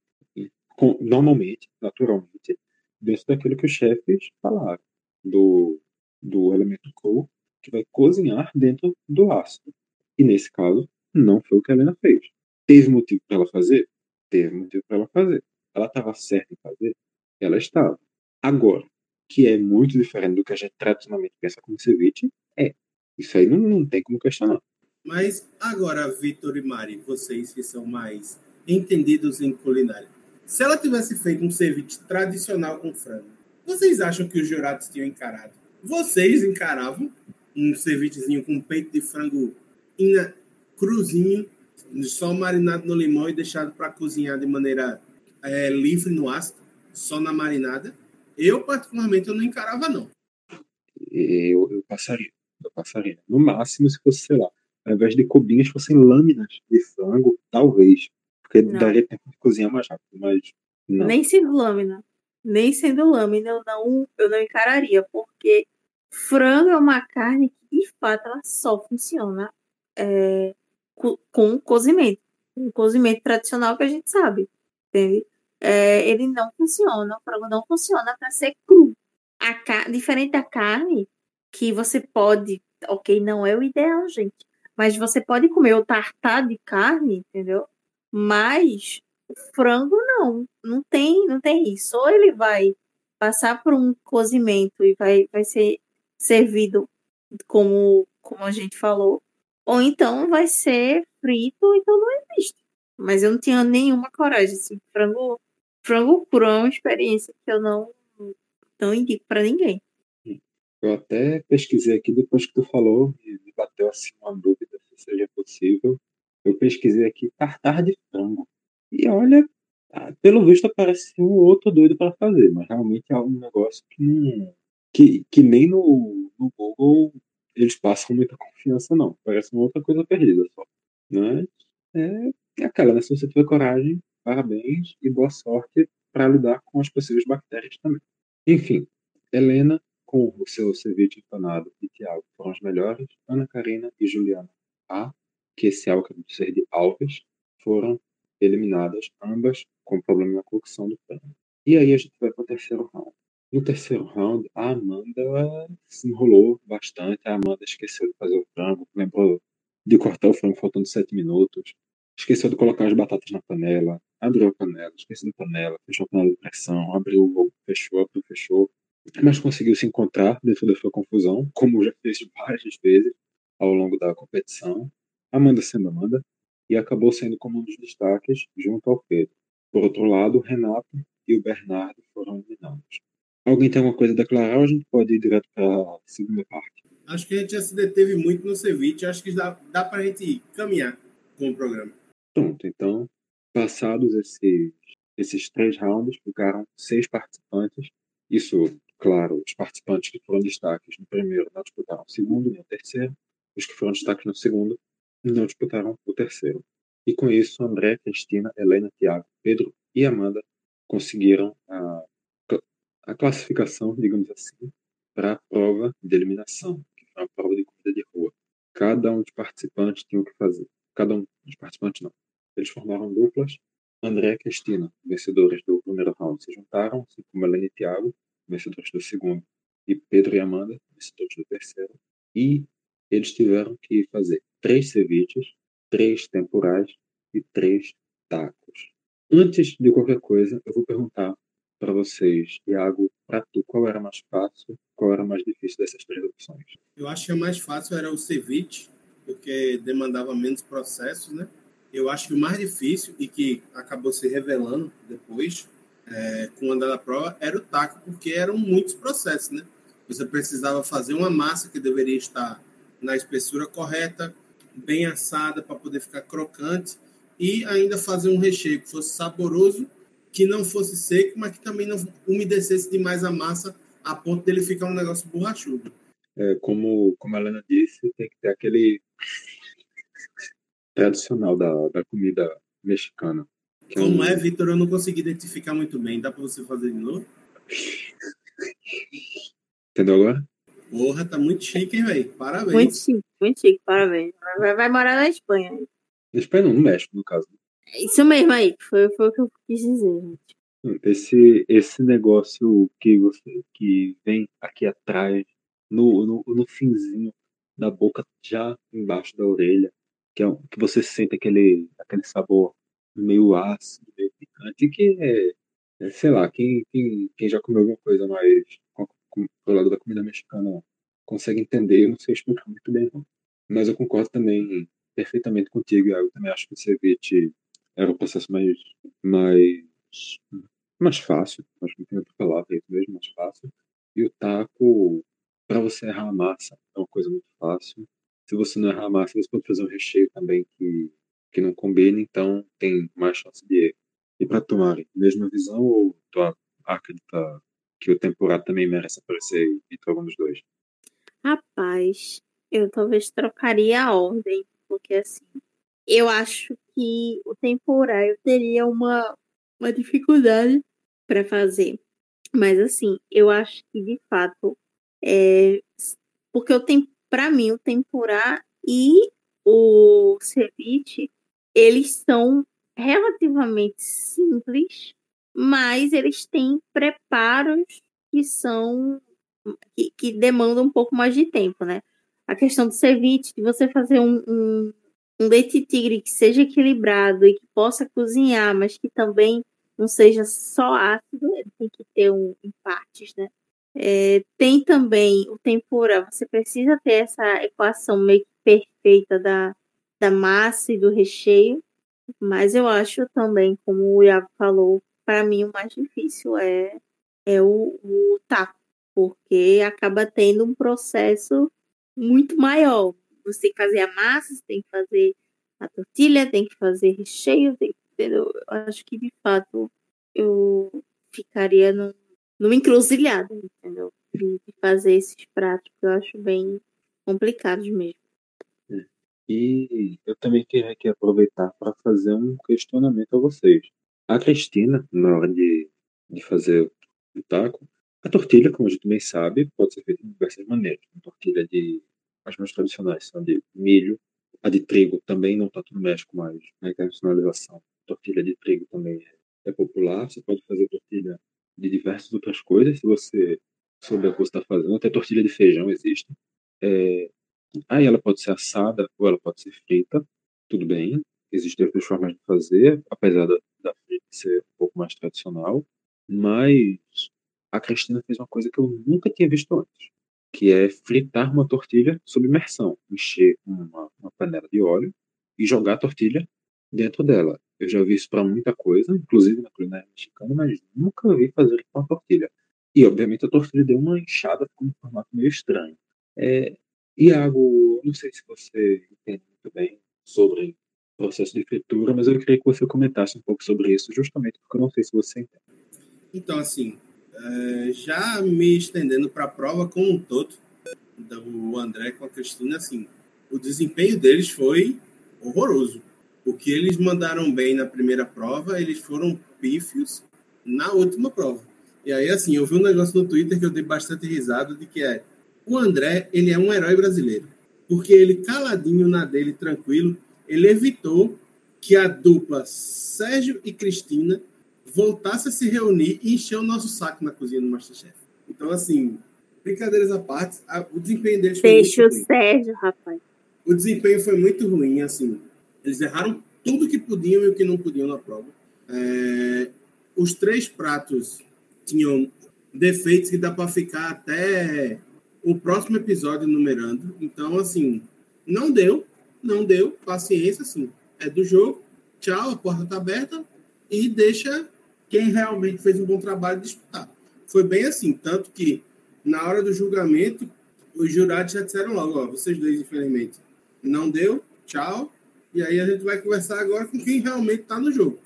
com, normalmente, naturalmente, dentro daquilo que os chefes falaram, do, do elemento cru, que vai cozinhar dentro do ácido. E nesse caso, não foi o que a Helena fez. Teve motivo para ela fazer? Teve motivo para ela fazer. Ela estava certa em fazer? Ela estava. Agora, que é muito diferente do que a gente tradicionalmente pensa como ceviche, é. Isso aí não, não tem como questionar. Mas agora, Vitor e Mari, vocês que são mais entendidos em culinária, se ela tivesse feito um ceviche tradicional com frango, vocês acham que os jurados tinham encarado? Vocês encaravam um cevichezinho com peito de frango cruzinho, só marinado no limão e deixado para cozinhar de maneira é, livre no ácido, só na marinada? Eu, particularmente, eu não encarava, não. Eu, eu passaria. Eu passaria. No máximo, se fosse, sei lá, ao invés de cubinhos, fossem lâminas de frango, talvez. Porque não. daria tempo de cozinhar mais rápido, mas não. Nem sendo lâmina. Nem sendo lâmina, eu não, eu não encararia, porque frango é uma carne que, de fato, ela só funciona é, com cozimento. Um cozimento tradicional que a gente sabe, entende? É, ele não funciona, o frango não funciona para ser cru. A diferente da carne, que você pode, ok, não é o ideal, gente, mas você pode comer o tartar de carne, entendeu? Mas o frango não, não tem, não tem isso. Ou ele vai passar por um cozimento e vai, vai ser servido como, como a gente falou, ou então vai ser frito, então não existe. Mas eu não tinha nenhuma coragem. Assim. Frango, frango cru é uma experiência que eu não, não indico para ninguém. Eu até pesquisei aqui depois que tu falou, me bateu assim uma dúvida se seria possível. Eu pesquisei aqui tartar de frango. E olha, ah, pelo visto parece um outro doido para fazer, mas realmente é um negócio que, que, que nem no, no Google eles passam muita confiança, não. Parece uma outra coisa perdida só. Mas é, é aquela, né? Se você tiver coragem, parabéns e boa sorte para lidar com as possíveis bactérias também. Enfim, Helena, com o seu ceviche empanado e Tiago foram os melhores. Ana Karina e Juliana A, que esse o que ser de Alves, foram eliminadas, ambas com problema na cocção do frango. E aí a gente vai para o terceiro round. No terceiro round, a Amanda se enrolou bastante. A Amanda esqueceu de fazer o frango, lembrou de cortar o frango faltando sete minutos. Esqueceu de colocar as batatas na panela, abriu a panela, esqueceu da panela, fechou a panela de pressão, abriu, fechou, abriu, fechou. Mas conseguiu se encontrar dentro da sua confusão, como já fez várias vezes ao longo da competição. Amanda sendo Amanda, e acabou sendo como um dos destaques junto ao Pedro. Por outro lado, Renato e o Bernardo foram eliminados. Alguém tem alguma coisa a declarar ou a gente pode ir direto para a segunda parte? Acho que a gente já se deteve muito no ceviche, acho que dá, dá para a gente caminhar com o programa. Pronto, então, passados esses, esses três rounds, ficaram seis participantes. Isso, claro, os participantes que foram destaques no primeiro não disputaram o segundo nem o terceiro. Os que foram destaques no segundo não disputaram o terceiro. E com isso, André, Cristina, Helena, Tiago, Pedro e Amanda conseguiram a a classificação, digamos assim, para a prova de eliminação, que foi uma prova de corrida de rua. Cada um dos participantes tinha o que fazer. Cada um dos participantes não. Eles formaram duplas. André e Cristina, vencedores do primeiro round, se juntaram, assim como Helena e Thiago, vencedores do segundo, e Pedro e Amanda, vencedores do terceiro. E eles tiveram que fazer três ceviches, três temporais e três tacos. Antes de qualquer coisa, eu vou perguntar para vocês, Iago, para tu, qual era mais fácil, qual era mais difícil dessas três opções? Eu acho que a mais fácil era o ceviche, porque demandava menos processos, né? Eu acho que o mais difícil e que acabou se revelando depois, é, com o andar da prova, era o taco, porque eram muitos processos, né? Você precisava fazer uma massa que deveria estar na espessura correta, bem assada para poder ficar crocante e ainda fazer um recheio que fosse saboroso, que não fosse seco, mas que também não umedecesse demais a massa a ponto dele ficar um negócio borrachudo. É, como, como a Helena disse, tem que ter aquele tradicional da, da comida mexicana. Como é, Vitor, eu não consegui identificar muito bem. Dá para você fazer de novo? Entendeu agora? Porra, tá muito chique, hein, velho? Parabéns. Muito chique, muito chique, parabéns. Vai, vai morar na Espanha. Na Espanha não, no México, no caso. Isso mesmo aí, foi, foi o que eu quis dizer, gente. Esse, esse negócio que você que vem aqui atrás, no, no, no finzinho da boca, já embaixo da orelha, que, é, que você sente aquele, aquele sabor meio ácido, meio picante, que é, é sei lá, quem, quem, quem já comeu alguma coisa mais com, pro lado da comida mexicana consegue entender, eu não sei explicar muito bem. Mas eu concordo também perfeitamente contigo, eu também acho que o ceviche era o processo mais, mais, mais fácil, acho que tem outra palavra, é isso mesmo, mais fácil. E o taco, para você errar a massa, é uma coisa muito fácil. Se você não errar a massa, você pode fazer um recheio também que que não combina, então tem mais chance de erro. E para Tomari, mesma visão ou tu acredita que o temporada também merece aparecer entre algum dos dois? Rapaz, eu talvez trocaria a ordem, porque assim, eu acho que o temporário teria uma, uma dificuldade para fazer. Mas assim, eu acho que de fato é porque eu tenho para mim o temporá e o ceviche eles são relativamente simples, mas eles têm preparos que são que, que demandam um pouco mais de tempo, né? A questão do ceviche, de você fazer um, um, um leite tigre que seja equilibrado e que possa cozinhar, mas que também não seja só ácido, ele tem que ter um, em partes, né? É, tem também o tempura, você precisa ter essa equação meio que perfeita da, da massa e do recheio, mas eu acho também, como o Iago falou, para mim o mais difícil é, é o, o taco, porque acaba tendo um processo muito maior. Você tem que fazer a massa, você tem que fazer a tortilha, tem que fazer recheio, tem que, eu acho que de fato eu ficaria num, numa encruzilhada, entendeu? De, fazer esses pratos que eu acho bem complicados mesmo. E eu também queria aqui aproveitar para fazer um questionamento a vocês. A Cristina, na hora de, de fazer o taco, a tortilha, como a gente bem sabe, pode ser feita de diversas maneiras. A tortilha de as mais tradicionais são de milho, a de trigo também não tanto no México, mas na internacionalização. A tortilha de trigo também é, é popular. Você pode fazer tortilha de diversas outras coisas, se você souber o que você está fazendo. Até tortilha de feijão existe. É, Aí ela pode ser assada ou ela pode ser frita, tudo bem. Existem outras formas de fazer, apesar da, da frita ser um pouco mais tradicional. Mas a Cristina fez uma coisa que eu nunca tinha visto antes, que é fritar uma tortilha sob imersão, encher uma, uma panela de óleo e jogar a tortilha dentro dela. Eu já vi isso para muita coisa, inclusive na culinária mexicana, mas nunca vi fazer com a tortilha. E, obviamente, a tortilha deu uma inchada, ficou um formato meio estranho. É, Iago, não sei se você entende muito bem sobre o processo de fritura, mas eu queria que você comentasse um pouco sobre isso, justamente porque eu não sei se você entende. Então, assim, é, já me estendendo para a prova como um todo, do André com a Cristina, assim, o desempenho deles foi horroroso. O que eles mandaram bem na primeira prova, eles foram pífios na última prova. E aí, assim, eu vi um negócio no Twitter que eu dei bastante risada de que é o André, ele é um herói brasileiro, porque ele caladinho na dele, tranquilo, ele evitou que a dupla Sérgio e Cristina voltasse a se reunir e encher o nosso saco na cozinha do Masterchef. Então, assim, brincadeiras à parte, a, o desempenho deles foi Deixa o. Sérgio, rapaz. O desempenho foi muito ruim, assim. Eles erraram tudo que podiam e o que não podiam na prova. É, os três pratos tinham defeitos que dá para ficar até o próximo episódio numerando. Então, assim, não deu, não deu, paciência, assim, é do jogo. Tchau, a porta tá aberta e deixa quem realmente fez um bom trabalho disputar. Foi bem assim, tanto que na hora do julgamento, os jurados já disseram logo, ó, vocês dois, infelizmente, não deu, tchau. E aí a gente vai conversar agora com quem realmente está no jogo.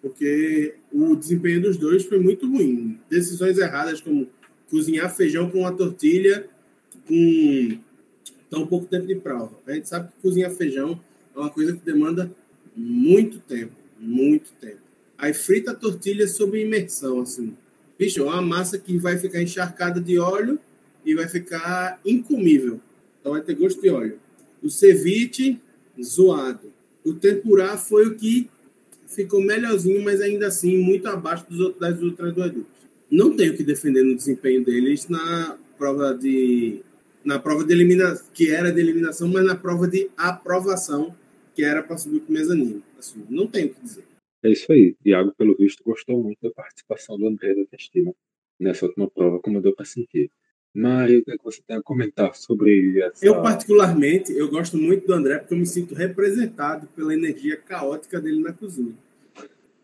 Porque o desempenho dos dois foi muito ruim. Decisões erradas, como cozinhar feijão com uma tortilha com tão pouco tempo de prova. A gente sabe que cozinhar feijão é uma coisa que demanda muito tempo, muito tempo. Aí frita a tortilha sob imersão, assim. Bicho, é uma massa que vai ficar encharcada de óleo e vai ficar incomível. Então vai ter gosto de óleo. O ceviche, zoado. O tempurá foi o que ficou melhorzinho, mas ainda assim muito abaixo dos outros, das outras duas duplas. Não tenho que defender no desempenho deles na prova de na prova de eliminação, que era de eliminação, mas na prova de aprovação, que era para subir para o mezanino. Assim, não tenho o que dizer. É isso aí. Iago, pelo visto, gostou muito da participação do André da Testina nessa última prova, como deu para sentir. Mário, o que, é que você tem a comentar sobre essa... Eu, particularmente, eu gosto muito do André porque eu me sinto representado pela energia caótica dele na cozinha.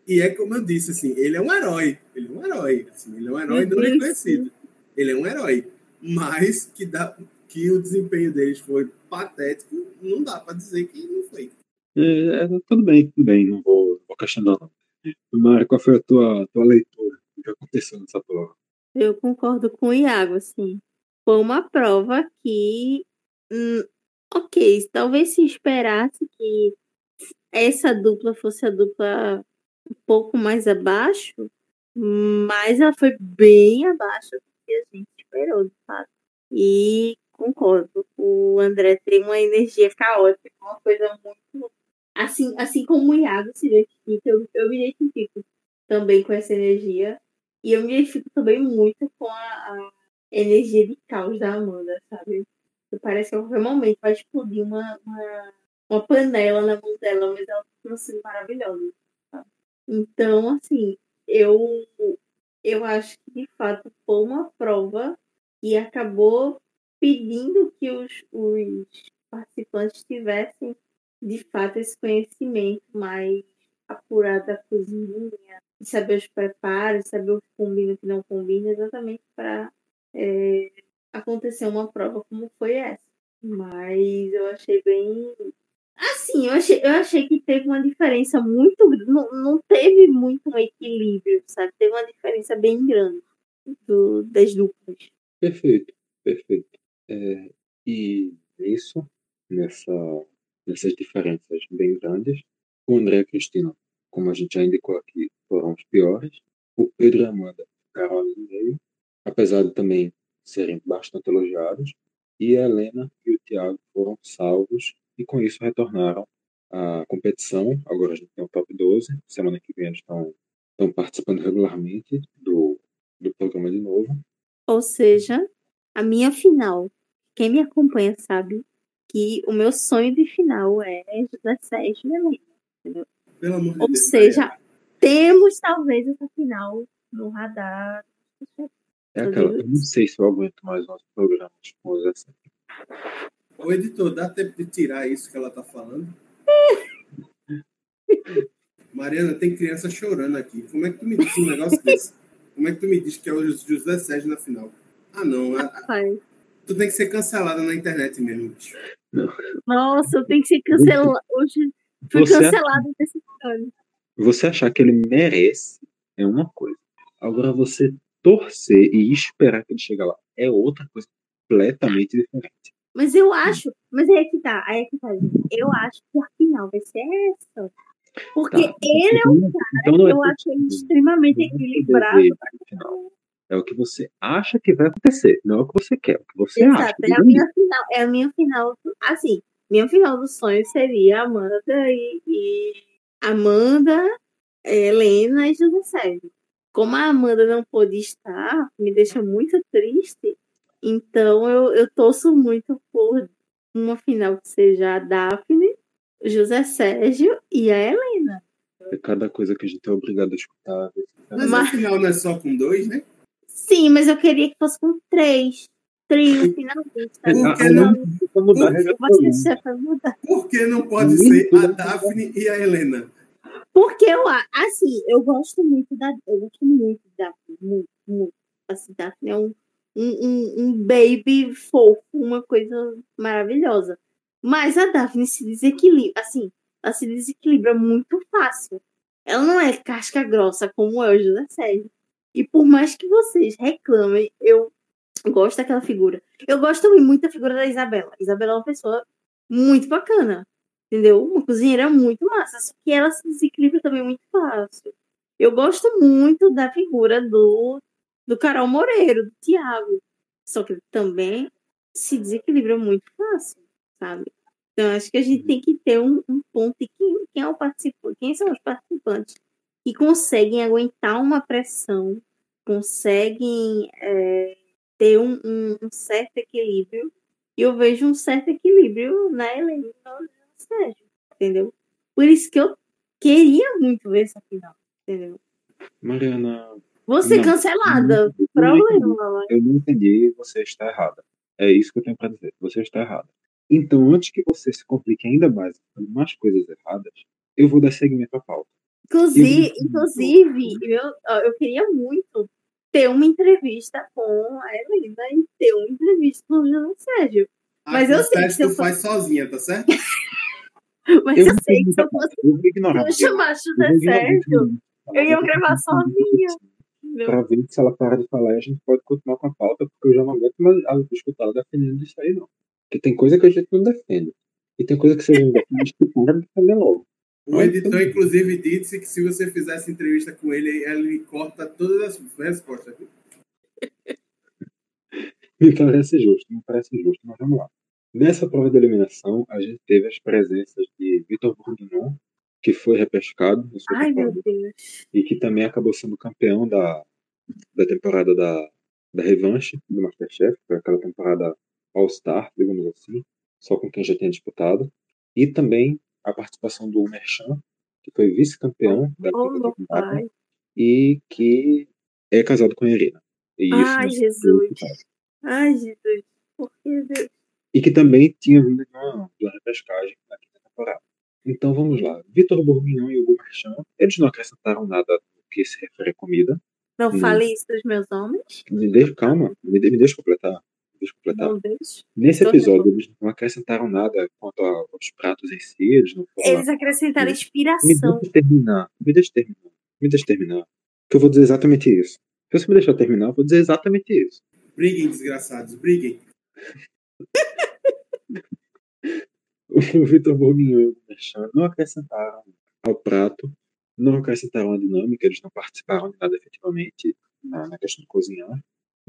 E é como eu disse, assim, ele é um herói. Ele é um herói. Assim, ele é um herói não reconhecido. Ele é um herói. Mas que, dá, que o desempenho deles foi patético, não dá para dizer que não foi. É, é, tudo bem, tudo bem, não vou, não. Mário, qual foi a tua, tua leitura? O que aconteceu nessa prova? Eu concordo com o Iago, assim. Foi uma prova que, hum, ok, talvez se esperasse que essa dupla fosse a dupla um pouco mais abaixo, mas ela foi bem abaixo do que a gente esperou, de fato. E concordo, o André tem uma energia caótica, uma coisa muito. Assim, assim como o Iago se identifica, eu, eu me identifico também com essa energia. E eu me identifico também muito com a, a energia de caos da Amanda, sabe? Parece que a qualquer momento vai explodir uma, uma, uma panela na mão dela, mas ela continua sendo maravilhosa. Então, assim, eu, eu acho que de fato foi uma prova e acabou pedindo que os, os participantes tivessem de fato esse conhecimento mais apurado da cozinha, saber os preparos, saber o que combina e o que não combina, exatamente para é, acontecer uma prova como foi essa. Mas eu achei bem. Assim, eu achei, eu achei que teve uma diferença muito. Não, não teve muito equilíbrio, sabe? Teve uma diferença bem grande do, das duplas. Perfeito, perfeito. É, e isso, nessa, nessas diferenças bem grandes, o André e a Cristina, como a gente já indicou aqui, foram os piores. O Pedro e a Amanda ficaram ali no meio, apesar de também serem bastante elogiados. E a Helena e o Thiago foram salvos e com isso retornaram à competição. Agora a gente tem o top 12. Semana que vem eles estão, estão participando regularmente do, do programa de novo. Ou seja, a minha final. Quem me acompanha sabe que o meu sonho de final é José Sérgio e Helena. Entendeu? Pelo amor de Ou Deus, seja, Maria. temos talvez essa final no radar. É aquela, eu não sei se eu aguento mais nossos programas com os assim. Ô, editor, dá tempo de tirar isso que ela tá falando? Mariana, tem criança chorando aqui. Como é que tu me diz um negócio desse? Como é que tu me diz que é o José Sérgio na final? Ah, não. a- a- Rapaz, Tu tem que ser cancelada na internet mesmo, bicho. Nossa, eu tenho que ser cancelado. Hoje fui Você- cancelado desse ano. Você achar que ele merece é uma coisa. Agora você torcer e esperar que ele chegue lá é outra coisa completamente diferente. Mas eu acho, mas aí é que tá, aí é que tá, gente. Eu acho que a final vai ser essa. Porque Tá. ele é um então não é eu acho ele extremamente é equilibrado. Final. É o que você acha que vai acontecer, não é o que você quer, é o que você acha. Exato, é a minha final, é a minha final, assim, minha final do sonho seria Amanda e, e Amanda, Helena e José Sérgio. Como a Amanda não pôde estar, me deixa muito triste. Então eu, eu torço muito por uma final que seja a Daphne, o José Sérgio e a Helena. É cada coisa que a gente é obrigado a escutar. Mas Mas- afinal não é só com dois, né? Sim, mas eu queria que fosse com três. Trio, finalmente. Tá? Por que não? Por que não pode ser a. Daphne e a Helena? Porque eu, a- assim, eu gosto muito da. Eu gosto muito da Daphne, muito, muito. Assim, Daphne é um, um, um, um baby fofo, uma coisa maravilhosa. Mas a Daphne se desequilibra, assim, ela se desequilibra muito fácil. Ela não é casca grossa como é o José Sérgio. E por mais que vocês reclamem, eu gosto daquela figura. Eu gosto também muito da figura da Isabela. Isabela é uma pessoa muito bacana, entendeu? Uma cozinheira muito massa, só que ela se desequilibra também muito fácil. Eu gosto muito da figura do, do Carol Moreiro, do Tiago. Só que ele também se desequilibra muito fácil, sabe? Então, acho que a gente tem que ter um, um ponto de quem, quem é o participante, quem são os participantes que conseguem aguentar uma pressão, conseguem é, ter um, um, um, certo equilíbrio. E eu vejo um certo equilíbrio na Helena e no Sérgio, entendeu? Por isso que eu queria muito ver essa final, entendeu? Mariana. Vou ser cancelada. Não, problema. Eu não entendi, você está errada. É isso que eu tenho para dizer. Você está errada. Então, antes que você se complique ainda mais com mais coisas erradas, eu vou dar seguimento à pauta. Inclusive, inclusive eu, eu queria muito ter uma entrevista com a Helena e ter uma entrevista com o João Sérgio. Ah, Mas eu sei que tu eu... faz sozinha, tá certo? Mas eu, eu sei que se eu fosse eu ignorar, eu chamar José Sérgio, eu ia gravar sozinha. Para ver se ela para de falar, a gente pode continuar com a pauta, porque eu já não aguento mais escutar ela defendendo isso aí, não. Porque tem coisa que a gente não defende. E tem coisa que você não defende que para de defender logo. O editor, inclusive, disse que se você fizesse entrevista com ele, ele corta todas as respostas. Me parece justo, me parece justo, mas vamos lá. Nessa prova de eliminação, a gente teve as presenças de Vitor Bourguignon, que foi repescado Ai, meu Deus. e que também acabou sendo campeão da, da temporada da, da revanche do Masterchef, foi aquela temporada All-Star, digamos assim, só com quem já tinha disputado. E também a participação do Merchan, que foi vice-campeão da oh, temporada e que é casado com a Irina. E Ai, Jesus. Ai, Jesus. Por que Deus? E que também tinha vindo de uma, de uma repescagem na quinta temporada. Então vamos lá. Vitor Bourguignon e Hugo Marchand, eles não acrescentaram nada no que se refere à comida. Não hum. fale isso dos meus homens. Me deixa, calma, me, me deixa completar. Deixa completar. Não deixa. Nesse episódio, eles não acrescentaram nada quanto aos pratos em si. Eles, não eles acrescentaram inspiração. Me deixa terminar. Me deixa terminar. Me deixa terminar. Que eu vou dizer exatamente isso. Se você me deixar terminar, eu vou dizer exatamente isso. Briguem, desgraçados, briguem. o Vitor Bourguignon e o Merchan não acrescentaram ao prato, não acrescentaram a dinâmica, eles não participaram de nada efetivamente na, na questão de cozinhar,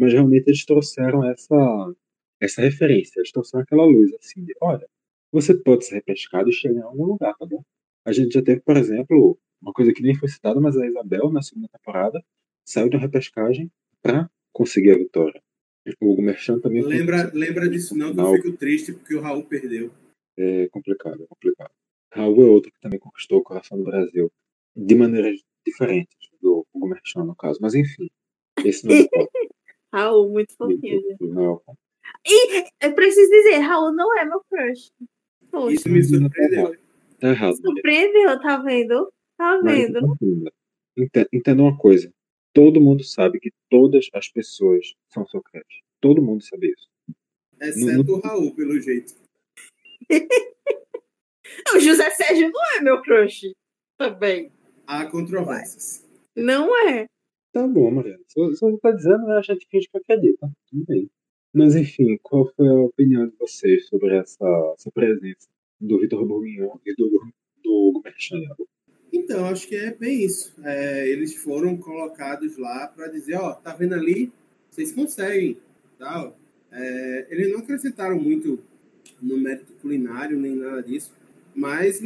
mas realmente eles trouxeram essa, essa referência, eles trouxeram aquela luz assim de, olha, você pode ser repescado e chegar em algum lugar, tá bom? A gente já teve, por exemplo, uma coisa que nem foi citada, mas a Isabel, na segunda temporada, saiu de uma repescagem para conseguir a vitória. O Hugo Merchan também. Lembra, lembra disso, não, que eu fico triste porque o Raul perdeu é complicado, é complicado. Raul é outro que também conquistou o coração do Brasil de maneiras diferentes do Hugo Merchan, no caso. Mas enfim, esse não é o Raul, muito fofinho. Não. E eu preciso dizer, Raul não é meu crush. Poxa. Isso me surpreendeu. Tá errado. Surpreendeu, tá vendo? Tá vendo? Entenda uma coisa. Todo mundo sabe que todas as pessoas são seu crush. Todo mundo sabe isso. Exceto no, o Raul, pelo jeito. o José Sérgio não é meu crush também. Há controvérsias. Não é. Tá bom, Mariana. Se você tá dizendo, a gente finge que acredita. Tudo bem. Mas enfim, qual foi a opinião de vocês sobre essa, essa presença do Vitor Bourguignon e do, do Hugo Então, acho que é bem isso. É, eles foram colocados lá para dizer, ó, tá vendo ali? Vocês conseguem. Tal. É, eles não acrescentaram muito no mérito culinário nem nada disso, mas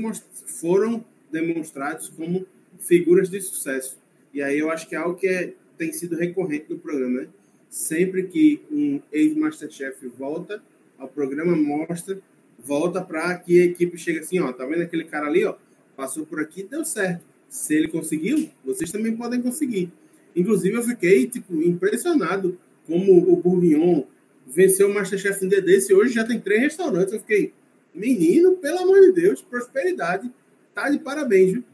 foram demonstrados como figuras de sucesso. E aí eu acho que é algo que é, tem sido recorrente no programa. Né? Sempre que um ex-Masterchef volta ao programa, mostra, volta para que a equipe chega assim, ó, tá vendo aquele cara ali, ó, passou por aqui, deu certo. Se ele conseguiu, vocês também podem conseguir. Inclusive eu fiquei tipo impressionado como o Bourguignon venceu o Masterchef um dia e hoje já tem três restaurantes. Eu fiquei, menino, pelo amor de Deus, prosperidade, tá de parabéns, viu?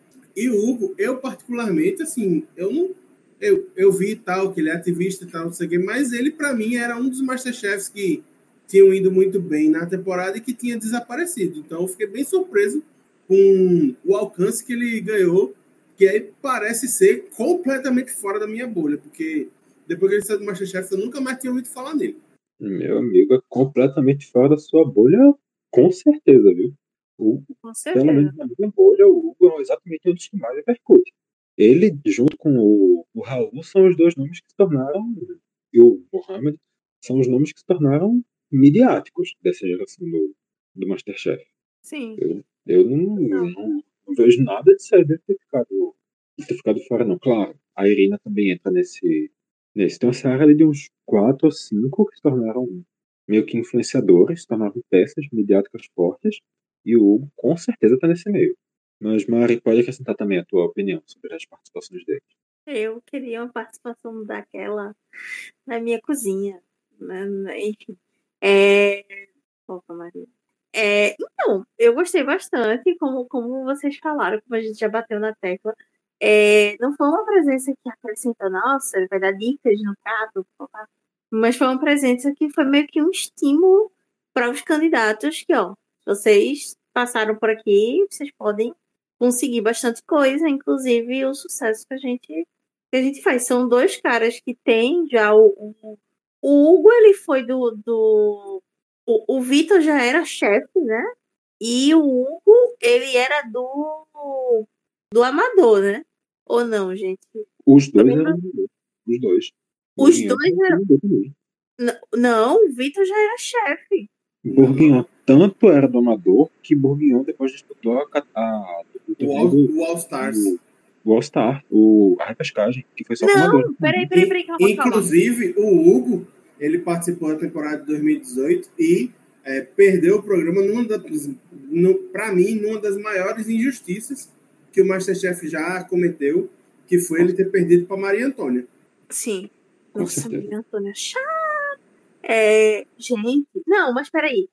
E o Hugo, eu particularmente, assim, eu não, eu, eu vi tal, que ele é ativista e tal, não sei o quê, mas ele, para mim, era um dos Masterchefs que tinham ido muito bem na temporada e que tinha desaparecido. Então, eu fiquei bem surpreso com o alcance que ele ganhou, que aí parece ser completamente fora da minha bolha, porque depois que ele saiu do Masterchef, eu nunca mais tinha ouvido falar nele. Meu amigo, é completamente fora da sua bolha, com certeza, viu? O, Com pelo menos na minha bolha, o Hugo é exatamente um dos que mais repercute. Ele, junto com o, o Raul, são os dois nomes que se tornaram, e o Mohamed, são os nomes que se tornaram midiáticos dessa geração do, do Masterchef. Sim. Eu não, não, não vejo nada de sério dele ter ficado, de ter ficado fora, não. Claro, a Irina também entra nesse. nesse. Tem uma seara ali de uns quatro ou cinco que se tornaram meio que influenciadores, se tornaram peças midiáticas fortes, e o Hugo com certeza está nesse meio. Mas, Mari, pode acrescentar também a tua opinião sobre as participações dele. Eu queria uma participação daquela na minha cozinha. né? Enfim. É... Opa, Maria. É, então, eu gostei bastante, como, como vocês falaram, como a gente já bateu na tecla. É, não foi uma presença que acrescentou, nossa, ele vai dar dicas no prato, mas foi uma presença que foi meio que um estímulo para os candidatos que, ó, vocês passaram por aqui, vocês podem conseguir bastante coisa, inclusive o sucesso que a gente que a gente faz. São dois caras que têm já o, o, o Hugo, ele foi do. do o, o Vitor já era chefe, né? E o Hugo, ele era do. do Amador, né? Ou não, gente? Os dois eram os dois. Os dois eram- também. N- não, o Vitor já era chefe. Bourguignon tanto era do Amador que Bourguignon depois disputou a, a, o O All, torneio o All Stars. do- o All Star, o, a repescagem, que foi só o. Não, peraí, peraí, peraí, que eu vou falar. Inclusive, o Hugo, ele participou da temporada de 2018 e é, perdeu o programa numa das, no, para mim, numa das maiores injustiças que o Masterchef já cometeu, que foi ele ter perdido para Maria Antônia. Sim. Com Nossa, certeza. Maria Antônia, chato. É, gente, não, mas peraí.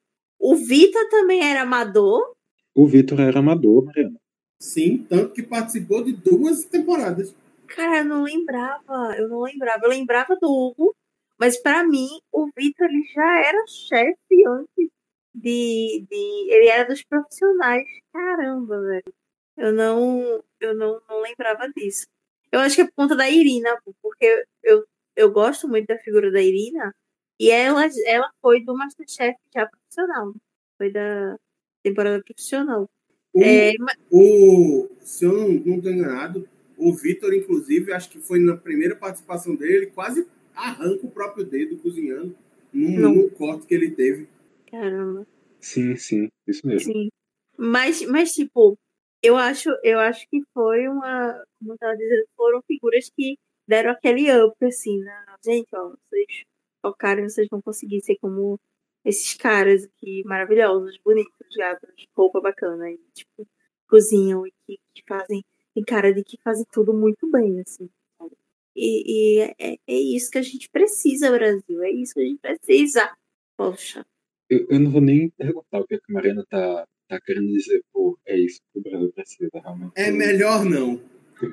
O Vitor também era amador. O Vitor era amador, Mariana. Sim, tanto que participou de duas temporadas. Cara, eu não lembrava. Eu não lembrava. Eu lembrava do Hugo, mas pra mim, o Vitor ele já era chefe antes de, de. Ele era dos profissionais. Caramba, velho. Eu não. Eu não, não lembrava disso. Eu acho que é por conta da Irina, porque eu, eu gosto muito da figura da Irina. E ela, ela foi do Masterchef já profissional. Foi da temporada profissional. O, É, o, se eu não, não estou enganado, o Vitor, inclusive, acho que foi na primeira participação dele, ele quase arranca o próprio dedo cozinhando num, num corte que ele teve. caramba. Sim, sim, isso mesmo. Sim. Mas, mas tipo, eu acho, eu acho que foi uma. Como eu tava dizendo, foram figuras que deram aquele up, assim, na. Gente, ó, vocês focarem, vocês vão conseguir ser como esses caras aqui maravilhosos, bonitos, gatos, roupa bacana, e, tipo, cozinham e que, que fazem. Tem cara de que fazem tudo muito bem, assim. sabe? E, e é, é isso que a gente precisa, Brasil. É isso que a gente precisa. Poxa. Eu, eu não vou nem perguntar o que a Mariana tá, tá querendo dizer. Pô, é isso que o Brasil precisa, realmente. É melhor não.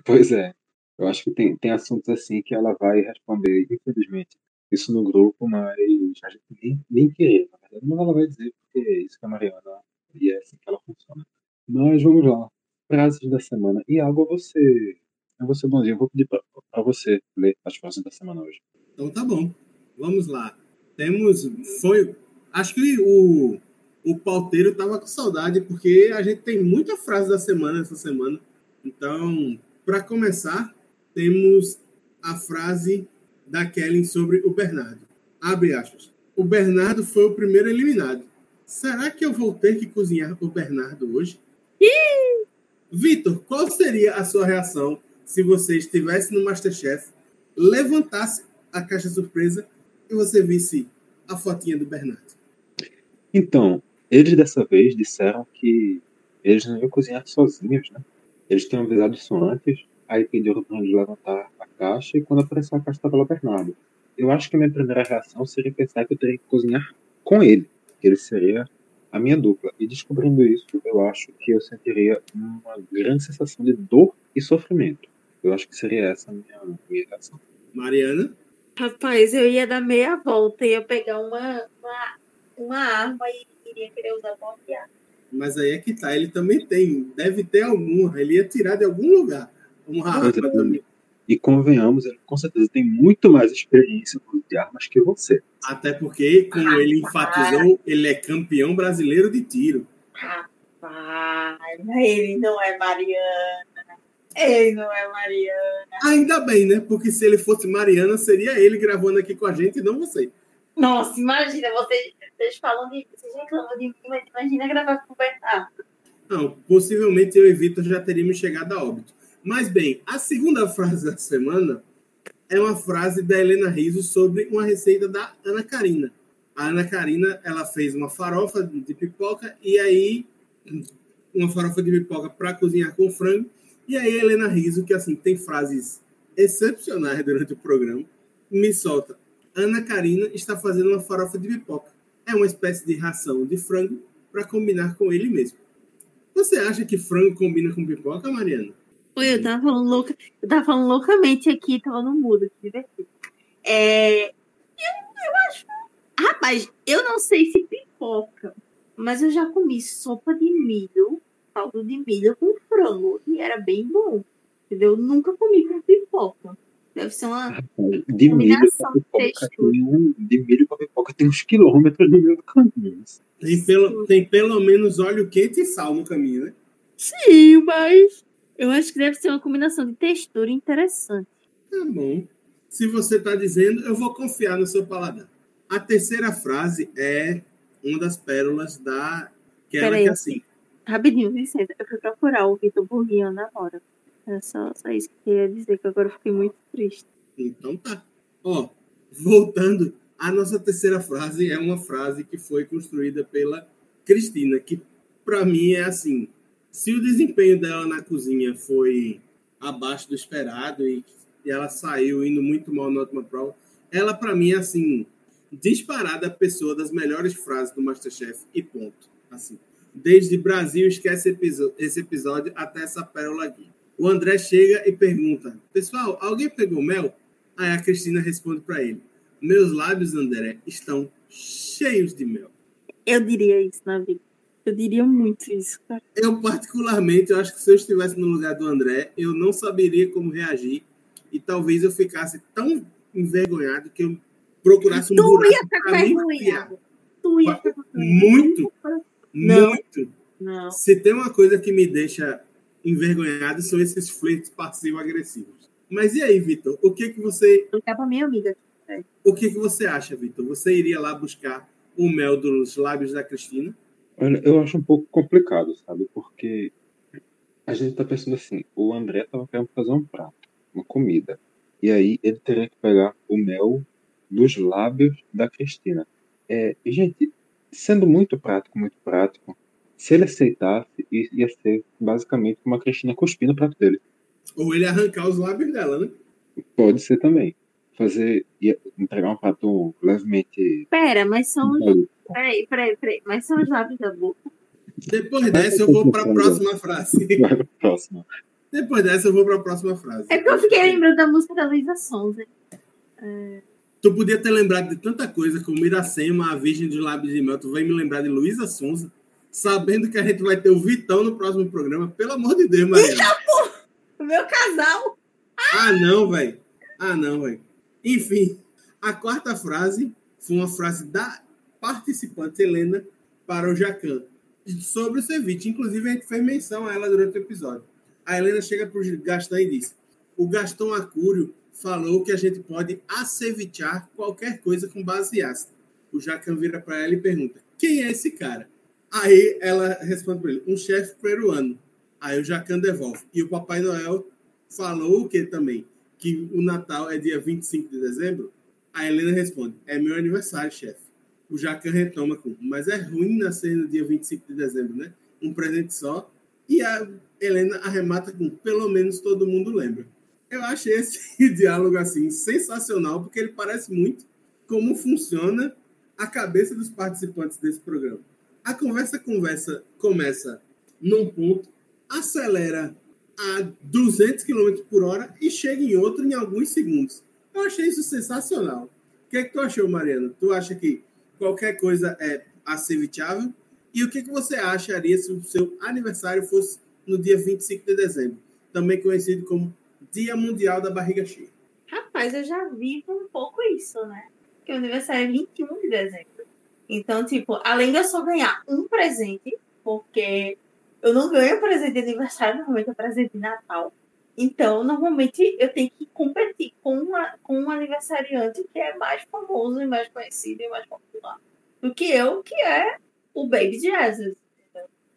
Pois é. Eu acho que tem, tem assuntos assim que ela vai responder, infelizmente, isso no grupo, mas a gente nem, nem querer, na verdade, mas ela vai dizer, porque é isso que a Mariana, e é assim que ela funciona. Mas vamos lá. Frases da semana. E água, você. É você bonzinho. Eu vou pedir pra você ler as frases da semana hoje. Então tá bom. Vamos lá. Temos. Foi. Acho que o, o pauteiro tava com saudade, porque a gente tem muita frase da semana essa semana. Então, para começar, temos a frase da Kellen sobre o Bernardo. Abre aspas. O Bernardo foi o primeiro eliminado. Será que eu vou ter que cozinhar o Bernardo hoje? Vitor, qual seria a sua reação se você estivesse no Masterchef, levantasse a caixa surpresa e você visse a fotinha do Bernardo? Então, eles dessa vez disseram que eles não iam cozinhar sozinhos, né? Eles tinham avisado isso antes, aí pediram para eles levantar a caixa e quando apareceu a caixa estava lá Bernardo. Eu acho que a minha primeira reação seria pensar que eu teria que cozinhar com ele, que ele seria a minha dupla. E descobrindo isso, eu acho que eu sentiria uma grande sensação de dor e sofrimento. Eu acho que seria essa a minha, minha reação. Mariana? Rapaz, eu ia dar meia volta, ia pegar uma, uma, uma arma e iria querer usar arma. Mas aí é que tá, ele também tem, deve ter alguma, ele ia tirar de algum lugar. Também. E convenhamos, ele com certeza tem muito mais experiência com uso de armas que você. Até porque, como ele enfatizou, ele é campeão brasileiro de tiro. Rapaz, ele não é Mariana. Ele não é Mariana. Ainda bem, né? Porque se ele fosse Mariana, seria ele gravando aqui com a gente e não você. Nossa, imagina, vocês, vocês falam de. Vocês reclamam de mim, mas imagina gravar com o Bernardo. Não, possivelmente eu e Vitor já teríamos chegado a óbito. Mas bem, a segunda frase da semana é uma frase da Helena Riso sobre uma receita da Ana Karina. A Ana Karina, ela fez uma farofa de pipoca e aí uma farofa de pipoca para cozinhar com frango. E aí a Helena Riso, que assim tem frases excepcionais durante o programa, me solta. Ana Karina está fazendo uma farofa de pipoca. É uma espécie de ração de frango para combinar com ele mesmo. Você acha que frango combina com pipoca, Mariana? Oi, eu tava falando louca. Eu tava falando loucamente aqui, tava no mudo, que divertido. É, eu, eu acho. Rapaz, eu não sei se pipoca, mas eu já comi sopa de milho, caldo de milho com frango, e era bem bom. Entendeu? Eu nunca comi com pipoca. Deve ser uma. De milho Combinação com pipoca textura. tem um, de milho com pipoca tem uns quilômetros no meio do caminho. Tem pelo, tem pelo menos óleo quente e sal no caminho, né? Sim, mas. Eu acho que deve ser uma combinação de textura interessante. Tá bom. Se você está dizendo, eu vou confiar no seu paladar. A terceira frase é uma das pérolas da. Que ela Peraí. que é assim. Rapidinho, licença. Eu fui procurar o Vitor Burguinho na hora. É só, só isso que eu queria dizer, que agora eu fiquei muito triste. Então tá. Ó, voltando, a nossa terceira frase é uma frase que foi construída pela Cristina, que para mim é assim: se o desempenho dela na cozinha foi abaixo do esperado e, e ela saiu indo muito mal na última prova, ela para mim é assim, disparada a pessoa das melhores frases do Masterchef e ponto. Assim, desde Brasil esquece esse episódio até essa pérola aqui. O André chega e pergunta: Pessoal, alguém pegou mel? Aí a Cristina responde para ele: Meus lábios, André, estão cheios de mel. Eu diria isso na vida. Eu diria muito isso, cara. Eu, particularmente, eu acho que se eu estivesse no lugar do André, eu não saberia como reagir e talvez eu ficasse tão envergonhado que eu procurasse um Tu buraco ia ficar envergonhado. Tu ia ficar Muito. Não. Muito. Não. Se tem uma coisa que me deixa envergonhado são esses flertes passivo-agressivos. Mas e aí, Vitor? O que que você, Vou ligar pra minha amiga. o que que você acha, Vitor? Você iria lá buscar o mel dos lábios da Cristina? Olha, eu acho um pouco complicado, sabe? Porque a gente tá pensando assim, o André tava querendo fazer um prato, uma comida. E aí ele teria que pegar o mel dos lábios da Cristina. É, e, gente, sendo muito prático, muito prático, se ele aceitasse, i- ia ser basicamente uma Cristina cuspindo o prato dele. Ou ele arrancar os lábios dela, né? Pode ser também. Fazer, ia entregar um prato levemente. Pera, mas são. Peraí, peraí, peraí. Mas são os lábios da boca. Depois dessa, eu vou para a próxima frase. Próxima. Depois dessa, eu vou para a próxima frase. É porque eu fiquei lembrando da música da Luísa Sonza. Tu podia ter lembrado de tanta coisa, como Iracema, a Virgem dos Lábios de Mel. Tu vai me lembrar de Luísa Sonza, sabendo que a gente vai ter o Vitão no próximo programa. Pelo amor de Deus, Mariana. O meu casal. Ah, não, velho. Ah, não, velho. Enfim, a quarta frase foi uma frase da participante Helena para o Jacan sobre o ceviche. Inclusive, a gente fez menção a ela durante o episódio. A Helena chega para o Gastão e diz: O Gastão Acúrio falou que a gente pode acevichar qualquer coisa com base ácida. O Jacan vira para ela e pergunta: Quem é esse cara? Aí ela responde para ele: Um chefe peruano. Aí o Jacan devolve. E o Papai Noel falou o que também? Que o Natal é dia 25 de dezembro? A Helena responde: É meu aniversário, chefe. O Jacan retoma com: Mas é ruim nascer no dia 25 de dezembro, né? Um presente só. E a Helena arremata com: Pelo menos todo mundo lembra. Eu achei esse diálogo assim sensacional, porque ele parece muito como funciona a cabeça dos participantes desse programa. A conversa conversa começa num ponto, acelera a 200 km por hora e chega em outro em alguns segundos. Eu achei isso sensacional. O que é que tu achou, Mariana? Tu acha que qualquer coisa é aceitável? E o que, que você acharia se o seu aniversário fosse no dia 25 de dezembro? Também conhecido como Dia Mundial da Barriga Cheia. Rapaz, eu já vi um pouco isso, né? Que o aniversário é 21 de dezembro. Então, tipo, além de eu só ganhar um presente, porque eu não ganho presente de aniversário, normalmente é presente de Natal. Então, normalmente eu tenho que competir com, uma, com um aniversariante que é mais famoso e mais conhecido e mais popular do que eu, que é o Baby Jesus.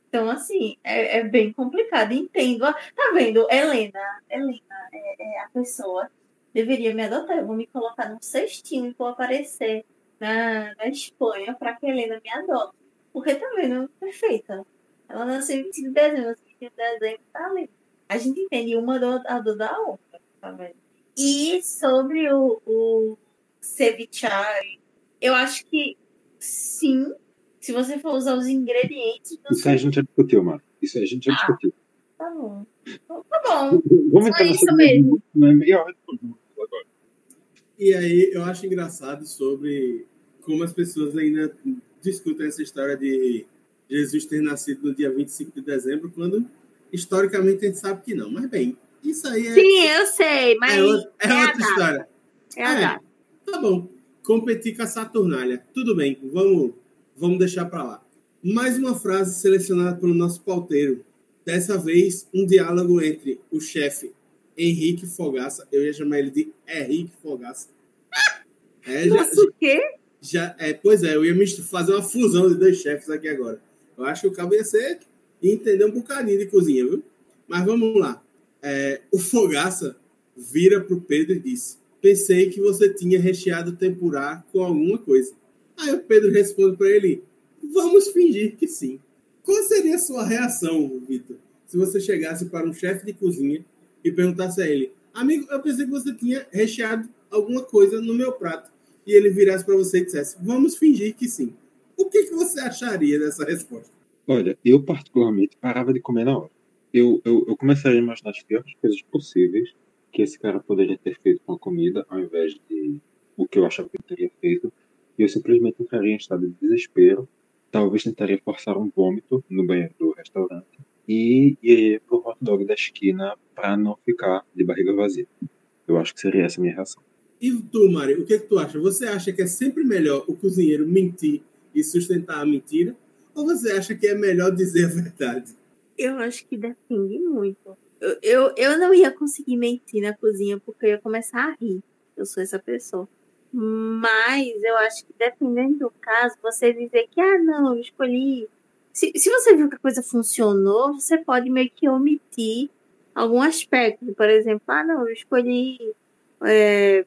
Então, assim, é, é bem complicado. Entendo. Tá vendo? Helena, Helena é, é, a pessoa deveria me adotar. Eu vou me colocar num cestinho e vou aparecer na, na Espanha para que Helena me adote. Porque tá vendo? Perfeita. Ela nasceu em 25 de dezembro, 25 de dezembro tá ali. A gente entende uma do, a do da outra, tá vendo? E sobre o, o cevichai, eu acho que sim, se você for usar os ingredientes do Isso a gente já discutiu, Marco. Isso a gente já ah, discutiu. Tá bom. Então, tá bom. Vamos entrar isso mesmo. Não é meia hora agora. E aí eu acho engraçado sobre como as pessoas ainda discutem essa história de Jesus ter nascido no dia 25 de dezembro, quando historicamente a gente sabe que não. Mas bem, isso aí é. Sim, eu sei, mas. É, outra, é é outra história. É a data. Tá bom. Competir com a Saturnália. Tudo bem, vamos, vamos deixar para lá. Mais uma frase selecionada pelo nosso pauteiro. Dessa vez, um diálogo entre o chefe Henrique Fogaça, eu ia chamar ele de Henrique Fogaça. É, Nossa, já, o quê? Já, é, pois é, eu ia fazer uma fusão de dois chefes aqui agora. Eu acho que o cabo ia ser entender um bocadinho de cozinha, viu? Mas vamos lá. É, o Fogaça vira pro Pedro e disse: Pensei que você tinha recheado tempurá com alguma coisa. Aí o Pedro responde para ele: Vamos fingir que sim. Qual seria a sua reação, Vitor, se você chegasse para um chefe de cozinha e perguntasse a ele: Amigo, eu pensei que você tinha recheado alguma coisa no meu prato. E ele virasse para você e dissesse: Vamos fingir que sim. O que, que você acharia dessa resposta? Olha, eu particularmente parava de comer na hora. Eu, eu, eu começaria a imaginar as piores coisas possíveis que esse cara poderia ter feito com a comida, ao invés de o que eu achava que ele teria feito. E eu simplesmente entraria em estado de desespero. Talvez tentaria forçar um vômito no banheiro do restaurante. E iria pro hot dog da esquina para não ficar de barriga vazia. Eu acho que seria essa a minha reação. E tu, Mari, o que, é que tu acha? Você acha que é sempre melhor o cozinheiro mentir e sustentar a mentira? Ou você acha que é melhor dizer a verdade? Eu acho que depende muito. Eu, eu, eu não ia conseguir mentir na cozinha porque eu ia começar a rir. Eu sou essa pessoa. Mas eu acho que dependendo do caso, você dizer que, ah, não, eu escolhi. Se, se você viu que a coisa funcionou, você pode meio que omitir algum aspecto. Por exemplo, ah, não, eu escolhi é,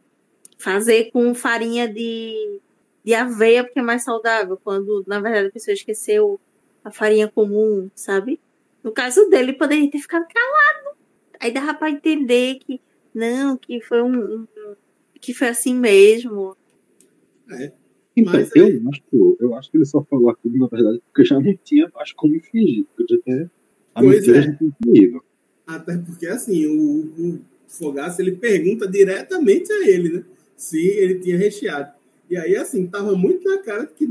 fazer com farinha de de aveia porque é mais saudável, quando na verdade a pessoa esqueceu a farinha comum, sabe? No caso dele, poderia ter ficado calado. Aí dava para entender que não, que foi um, um, que foi assim mesmo. É. Então, Mas, eu, é... acho, eu acho que ele só falou aquilo, na verdade, porque já não tinha mais como fingir. Podia ter. A pois é. já tinha Até porque, assim, o, o Fogaça ele pergunta diretamente a ele, né? Se ele tinha recheado. E aí, assim, tava muito na cara que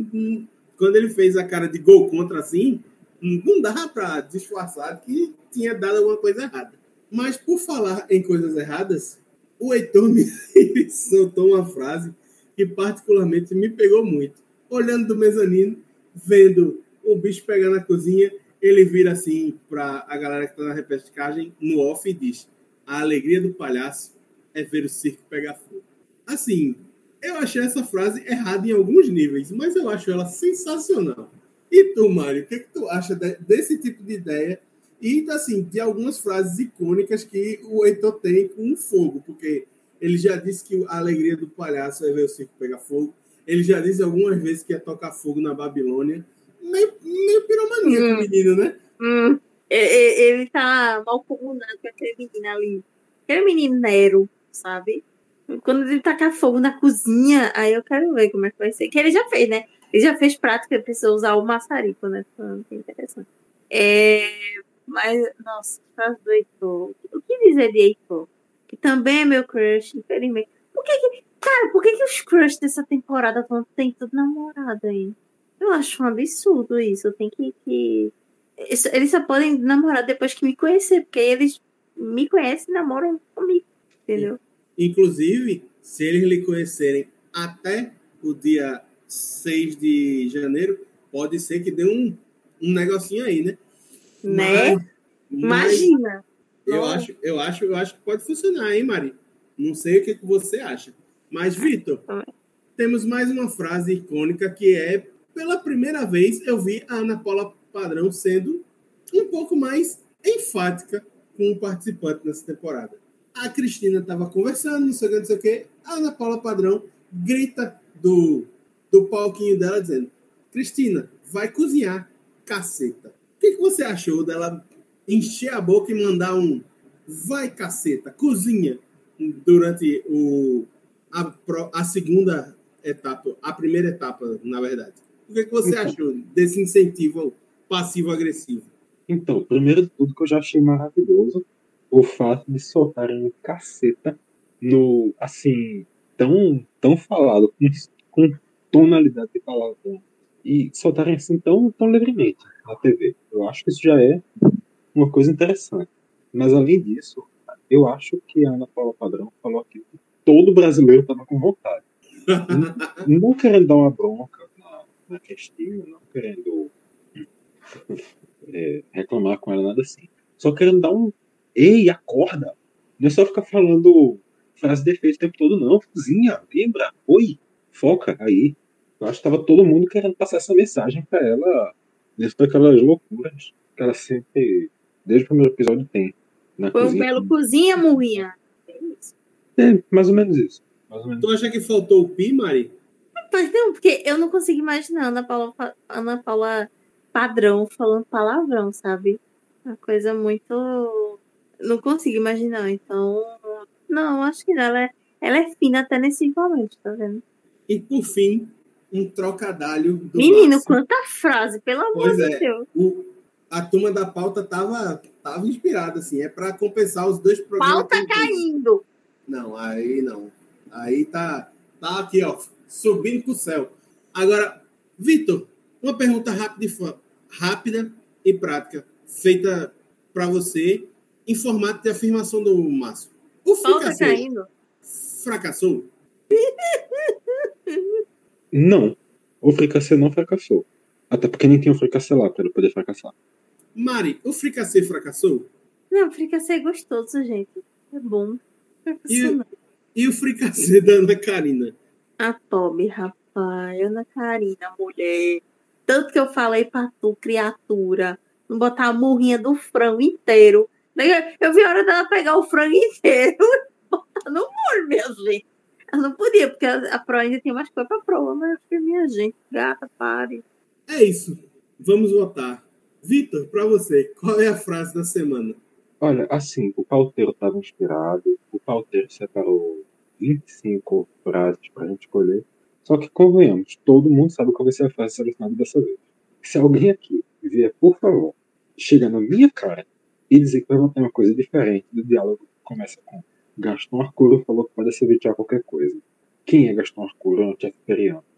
quando ele fez a cara de gol contra, assim, não dava para disfarçar que tinha dado alguma coisa errada. Mas por falar em coisas erradas, o Heitor me soltou uma frase que particularmente me pegou muito. Olhando do mezanino, vendo o bicho pegar na cozinha, ele vira assim para a galera que está na repescagem no off e diz: A alegria do palhaço é ver o circo pegar fogo. Assim, eu achei essa frase errada em alguns níveis, mas eu acho ela sensacional. E tu, Mário, o que, é que tu acha de, desse tipo de ideia e, assim, de algumas frases icônicas que o Heitor tem com o fogo? Porque ele já disse que a alegria do palhaço é ver o circo pegar fogo. Ele já disse algumas vezes que ia tocar fogo na Babilônia. Meio, meio piromania hum. menino, né? Hum. Ele tá mal comunado com aquele menino ali. Aquele menino Nero, sabe? Quando ele tacar fogo na cozinha, aí eu quero ver como é que vai ser. Que ele já fez, né? Ele já fez prato que a pessoa usar o maçarico, né? Que interessante. É... Mas, nossa, faz do Heitor. O que dizer de Heitor? Que também é meu crush, infelizmente. Por que que... Cara, por que que os crush dessa temporada tem tudo namorado aí? Eu acho um absurdo isso. Eu tenho que, que. Eles só podem namorar depois que me conhecer, porque eles me conhecem e namoram comigo. Entendeu? Inclusive, se eles lhe conhecerem até o dia 6 de janeiro, pode ser que dê um, um negocinho aí, né? Né? Mas, Imagina. Eu acho, eu, acho, eu acho que pode funcionar, hein, Mari? Não sei o que, que você acha. Mas, Vitor, temos mais uma frase icônica que é pela primeira vez eu vi a Ana Paula Padrão sendo um pouco mais enfática com o participante nessa temporada. A Cristina estava conversando, não sei o que, não sei o que. A Ana Paula Padrão grita do, do palquinho dela dizendo: Cristina, vai cozinhar, caceta. O que, que você achou dela encher a boca e mandar um vai, caceta, cozinha durante o, a, a segunda etapa, a primeira etapa, na verdade? O que, que você então, achou desse incentivo passivo-agressivo? Então, primeiro de tudo que eu já achei maravilhoso o fato de soltarem caceta no, assim, tão, tão falado, com, com tonalidade de palavrão, e soltarem assim tão, tão livremente na TV. Eu acho que isso já é uma coisa interessante. Mas além disso, eu acho que a Ana Paula Padrão falou aqui que todo brasileiro estava com vontade. não, querendo dar uma bronca, na Cristina, não querendo é, reclamar com ela, nada assim. Só querendo dar um. Ei, acorda! Não é só ficar falando frase de efeito o tempo todo, não. Cozinha, lembra? Oi, foca aí. Eu acho que estava todo mundo querendo passar essa mensagem para ela, dentro daquelas loucuras que ela sempre, desde o primeiro episódio, tem. Na Foi cozinha, um belo cozinha, Murrinha. É, mais ou menos isso. Mais ou menos. Tu acha que faltou o pi, Mari? Mas não, porque eu não consigo imaginar Ana Paula, Ana Paula padrão falando palavrão, sabe? Uma coisa muito. Não consigo imaginar. Então, não, acho que ela é, ela é fina até nesse momento, tá vendo? E por fim, um trocadalho do Menino, Márcio. quanta frase, pelo amor pois de é, Deus. O, a turma da pauta tava, tava inspirada, assim. É para compensar os dois programas. Pauta caindo! Não, aí não. Aí tá, tá aqui, ó subindo para o céu. Agora, Vitor, uma pergunta rápida e, rápida e prática, feita para você, em formato de afirmação do Márcio. O fricassê fracassou? Não. O fricassê não fracassou. Até porque nem tinha o fricassê lá para ele poder fracassar. Mari, o fricassê fracassou? Não, o fricassê é gostoso, gente. É bom. E, e o fricassê da Ana Karina? A Toby, rapaz, Ana Karina, mulher. Tanto que eu falei pra tu, criatura, não botar a murrinha do frango inteiro. Eu vi a hora dela pegar o frango inteiro e botar no molho, minha gente. Ela não podia, porque a Pro ainda tem mais coisa pra prova, mas eu fiquei, minha gente, gata, pare. É isso. Vamos votar. Vitor, para você, qual é a frase da semana? Olha, assim, o pauteiro estava inspirado, o pauteiro separou 25 frases para a gente escolher. Só que, convenhamos, todo mundo sabe qual vai ser a frase selecionada dessa vez. Se alguém aqui vier, por favor, chegar na minha cara e dizer que vai uma coisa diferente do diálogo que começa com Gaston Arcuro falou que pode servir qualquer coisa. Quem é Gaston Arcuro? É um chefe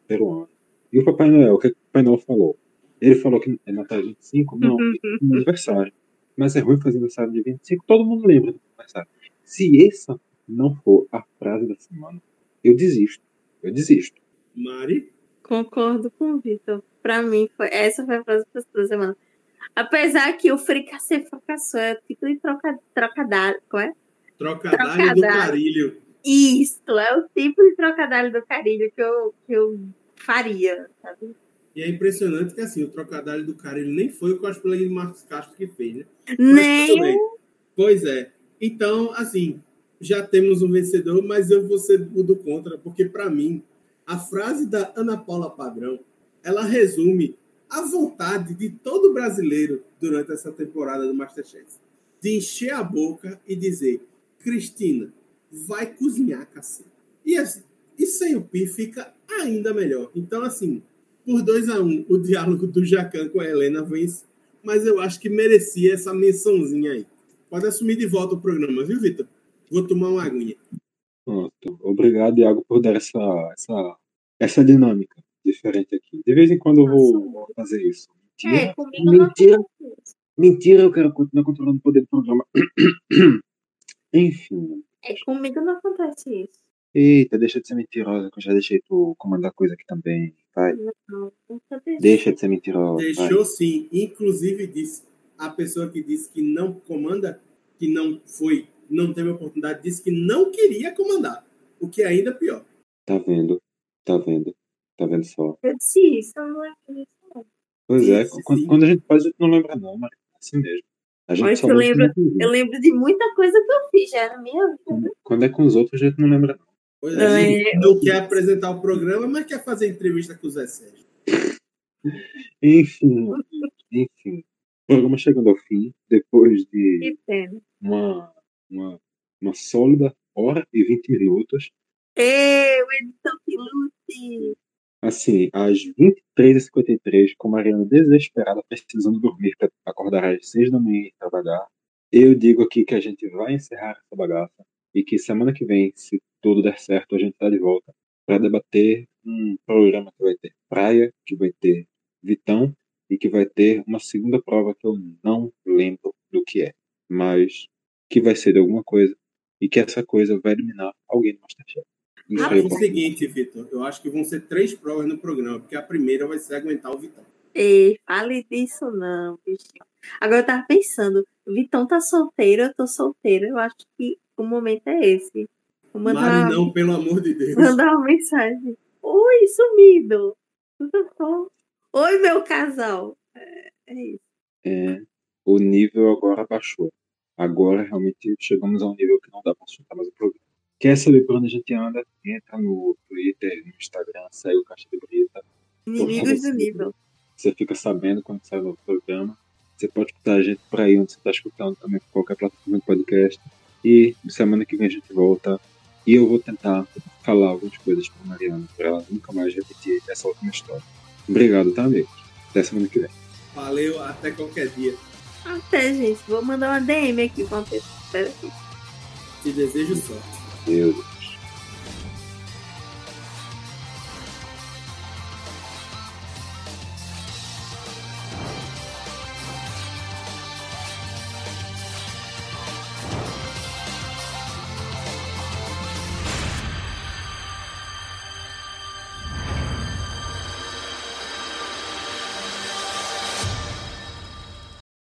peruano. E o Papai Noel, o que, é que o Papai Noel falou? Ele falou que é Natal de 25? Não, é aniversário. Mas é ruim fazer aniversário de 25, todo mundo lembra do aniversário. Se essa não for a frase da semana, eu desisto. Eu desisto. Mari? Concordo com o Vitor. Pra mim, foi, essa foi a frase da semana. Apesar que o fricassê fracassou é o tipo de troca, trocadilho. Qual é? Trocadilho, trocadilho do carilho. Isso, é o tipo de trocadilho do carilho que eu, que eu faria, sabe? E é impressionante que assim, o trocadilho do carilho nem foi o cosplay de Marcos Castro que fez, né? Nem. Pois é. Então, assim, já temos um vencedor, mas eu vou ser do contra, porque para mim, a frase da Ana Paula Padrão, ela resume a vontade de todo brasileiro durante essa temporada do Masterchef. De encher a boca e dizer, Cristina, vai cozinhar, cacete. E, assim, e sem o Pi fica ainda melhor. Então, assim, por 2 a 1 um, o diálogo do Jacan com a Helena vence mas eu acho que merecia essa mençãozinha aí. Pode assumir de volta o programa, viu, Vitor? Vou tomar uma aguinha. Pronto. Obrigado, Iago, por dar essa, essa, essa dinâmica diferente aqui. De vez em quando eu vou, fazer isso. Mentira. É, comigo não Mentira. acontece isso. Mentira, eu quero continuar controlando o poder do programa. Enfim. É, comigo não acontece isso. Eita, deixa de ser mentirosa, que eu já deixei tu comandar coisa aqui também. Vai. Não, não acontece. Deixa de ser mentirosa. vai. Deixou sim. Inclusive disse a pessoa que disse que não comanda, que não foi, não teve oportunidade, disse que não queria comandar. O que é ainda pior. Tá vendo? Tá vendo? Tá vendo só? Eu disse isso, eu não lembro disso. não. Pois é, quando, quando a gente faz, a gente não lembra, não, mas é assim mesmo. A gente Mas só eu lembra lembro- Eu lembro de muita coisa que eu fiz já na minha vida. Quando é com os outros, a gente não lembra, não. Pois Não, é, a gente é- não quer apresentar o programa, mas quer fazer entrevista com o Zé Sérgio. Enfim, enfim. O programa chegando ao fim, depois de uma, uma, uma sólida hora e 20 minutos. Ei, o editor que lute. Assim, às 23h53, com Mariana desesperada, precisando dormir para acordar às 6 da manhã e trabalhar, eu digo aqui que a gente vai encerrar essa bagaça e que semana que vem, se tudo der certo, a gente está de volta para debater um programa que vai ter praia, que vai ter Vitão e que vai ter uma segunda prova que eu não lembro do que é, mas que vai ser de alguma coisa e que essa coisa vai eliminar alguém do Masterchef. Eu aí eu acho o seguinte, Vitor, eu acho que vão ser três provas no programa, porque a primeira vai ser aguentar o Vitão. Ei, fale disso não, bichinho. Agora eu tava pensando, o Vitão tá solteiro, eu tô solteira. Eu acho que o momento é esse. Vou mandar, Mari, não, pelo amor de Deus. mandar uma mensagem. Oi, sumido. Tudo bom? Oi, meu casal. É, é isso. É, o nível agora baixou. Agora realmente chegamos a um nível que não dá para sustentar mais o programa. Quer saber por onde a gente anda? Entra no Twitter, no Instagram, segue o Caixa de Brita. Inimigos do nível. Você fica sabendo quando sai o novo programa. Você pode escutar a gente por aí onde você está escutando também, por qualquer plataforma de podcast. E semana que vem a gente volta. E eu vou tentar falar algumas coisas para Mariana, para ela nunca mais repetir essa última história. Obrigado, tá, amigos? Até semana que vem. Valeu, até qualquer dia. Até, gente. Vou mandar uma DM aqui pra uma pessoa. Espera aqui. Te desejo sorte. Deus.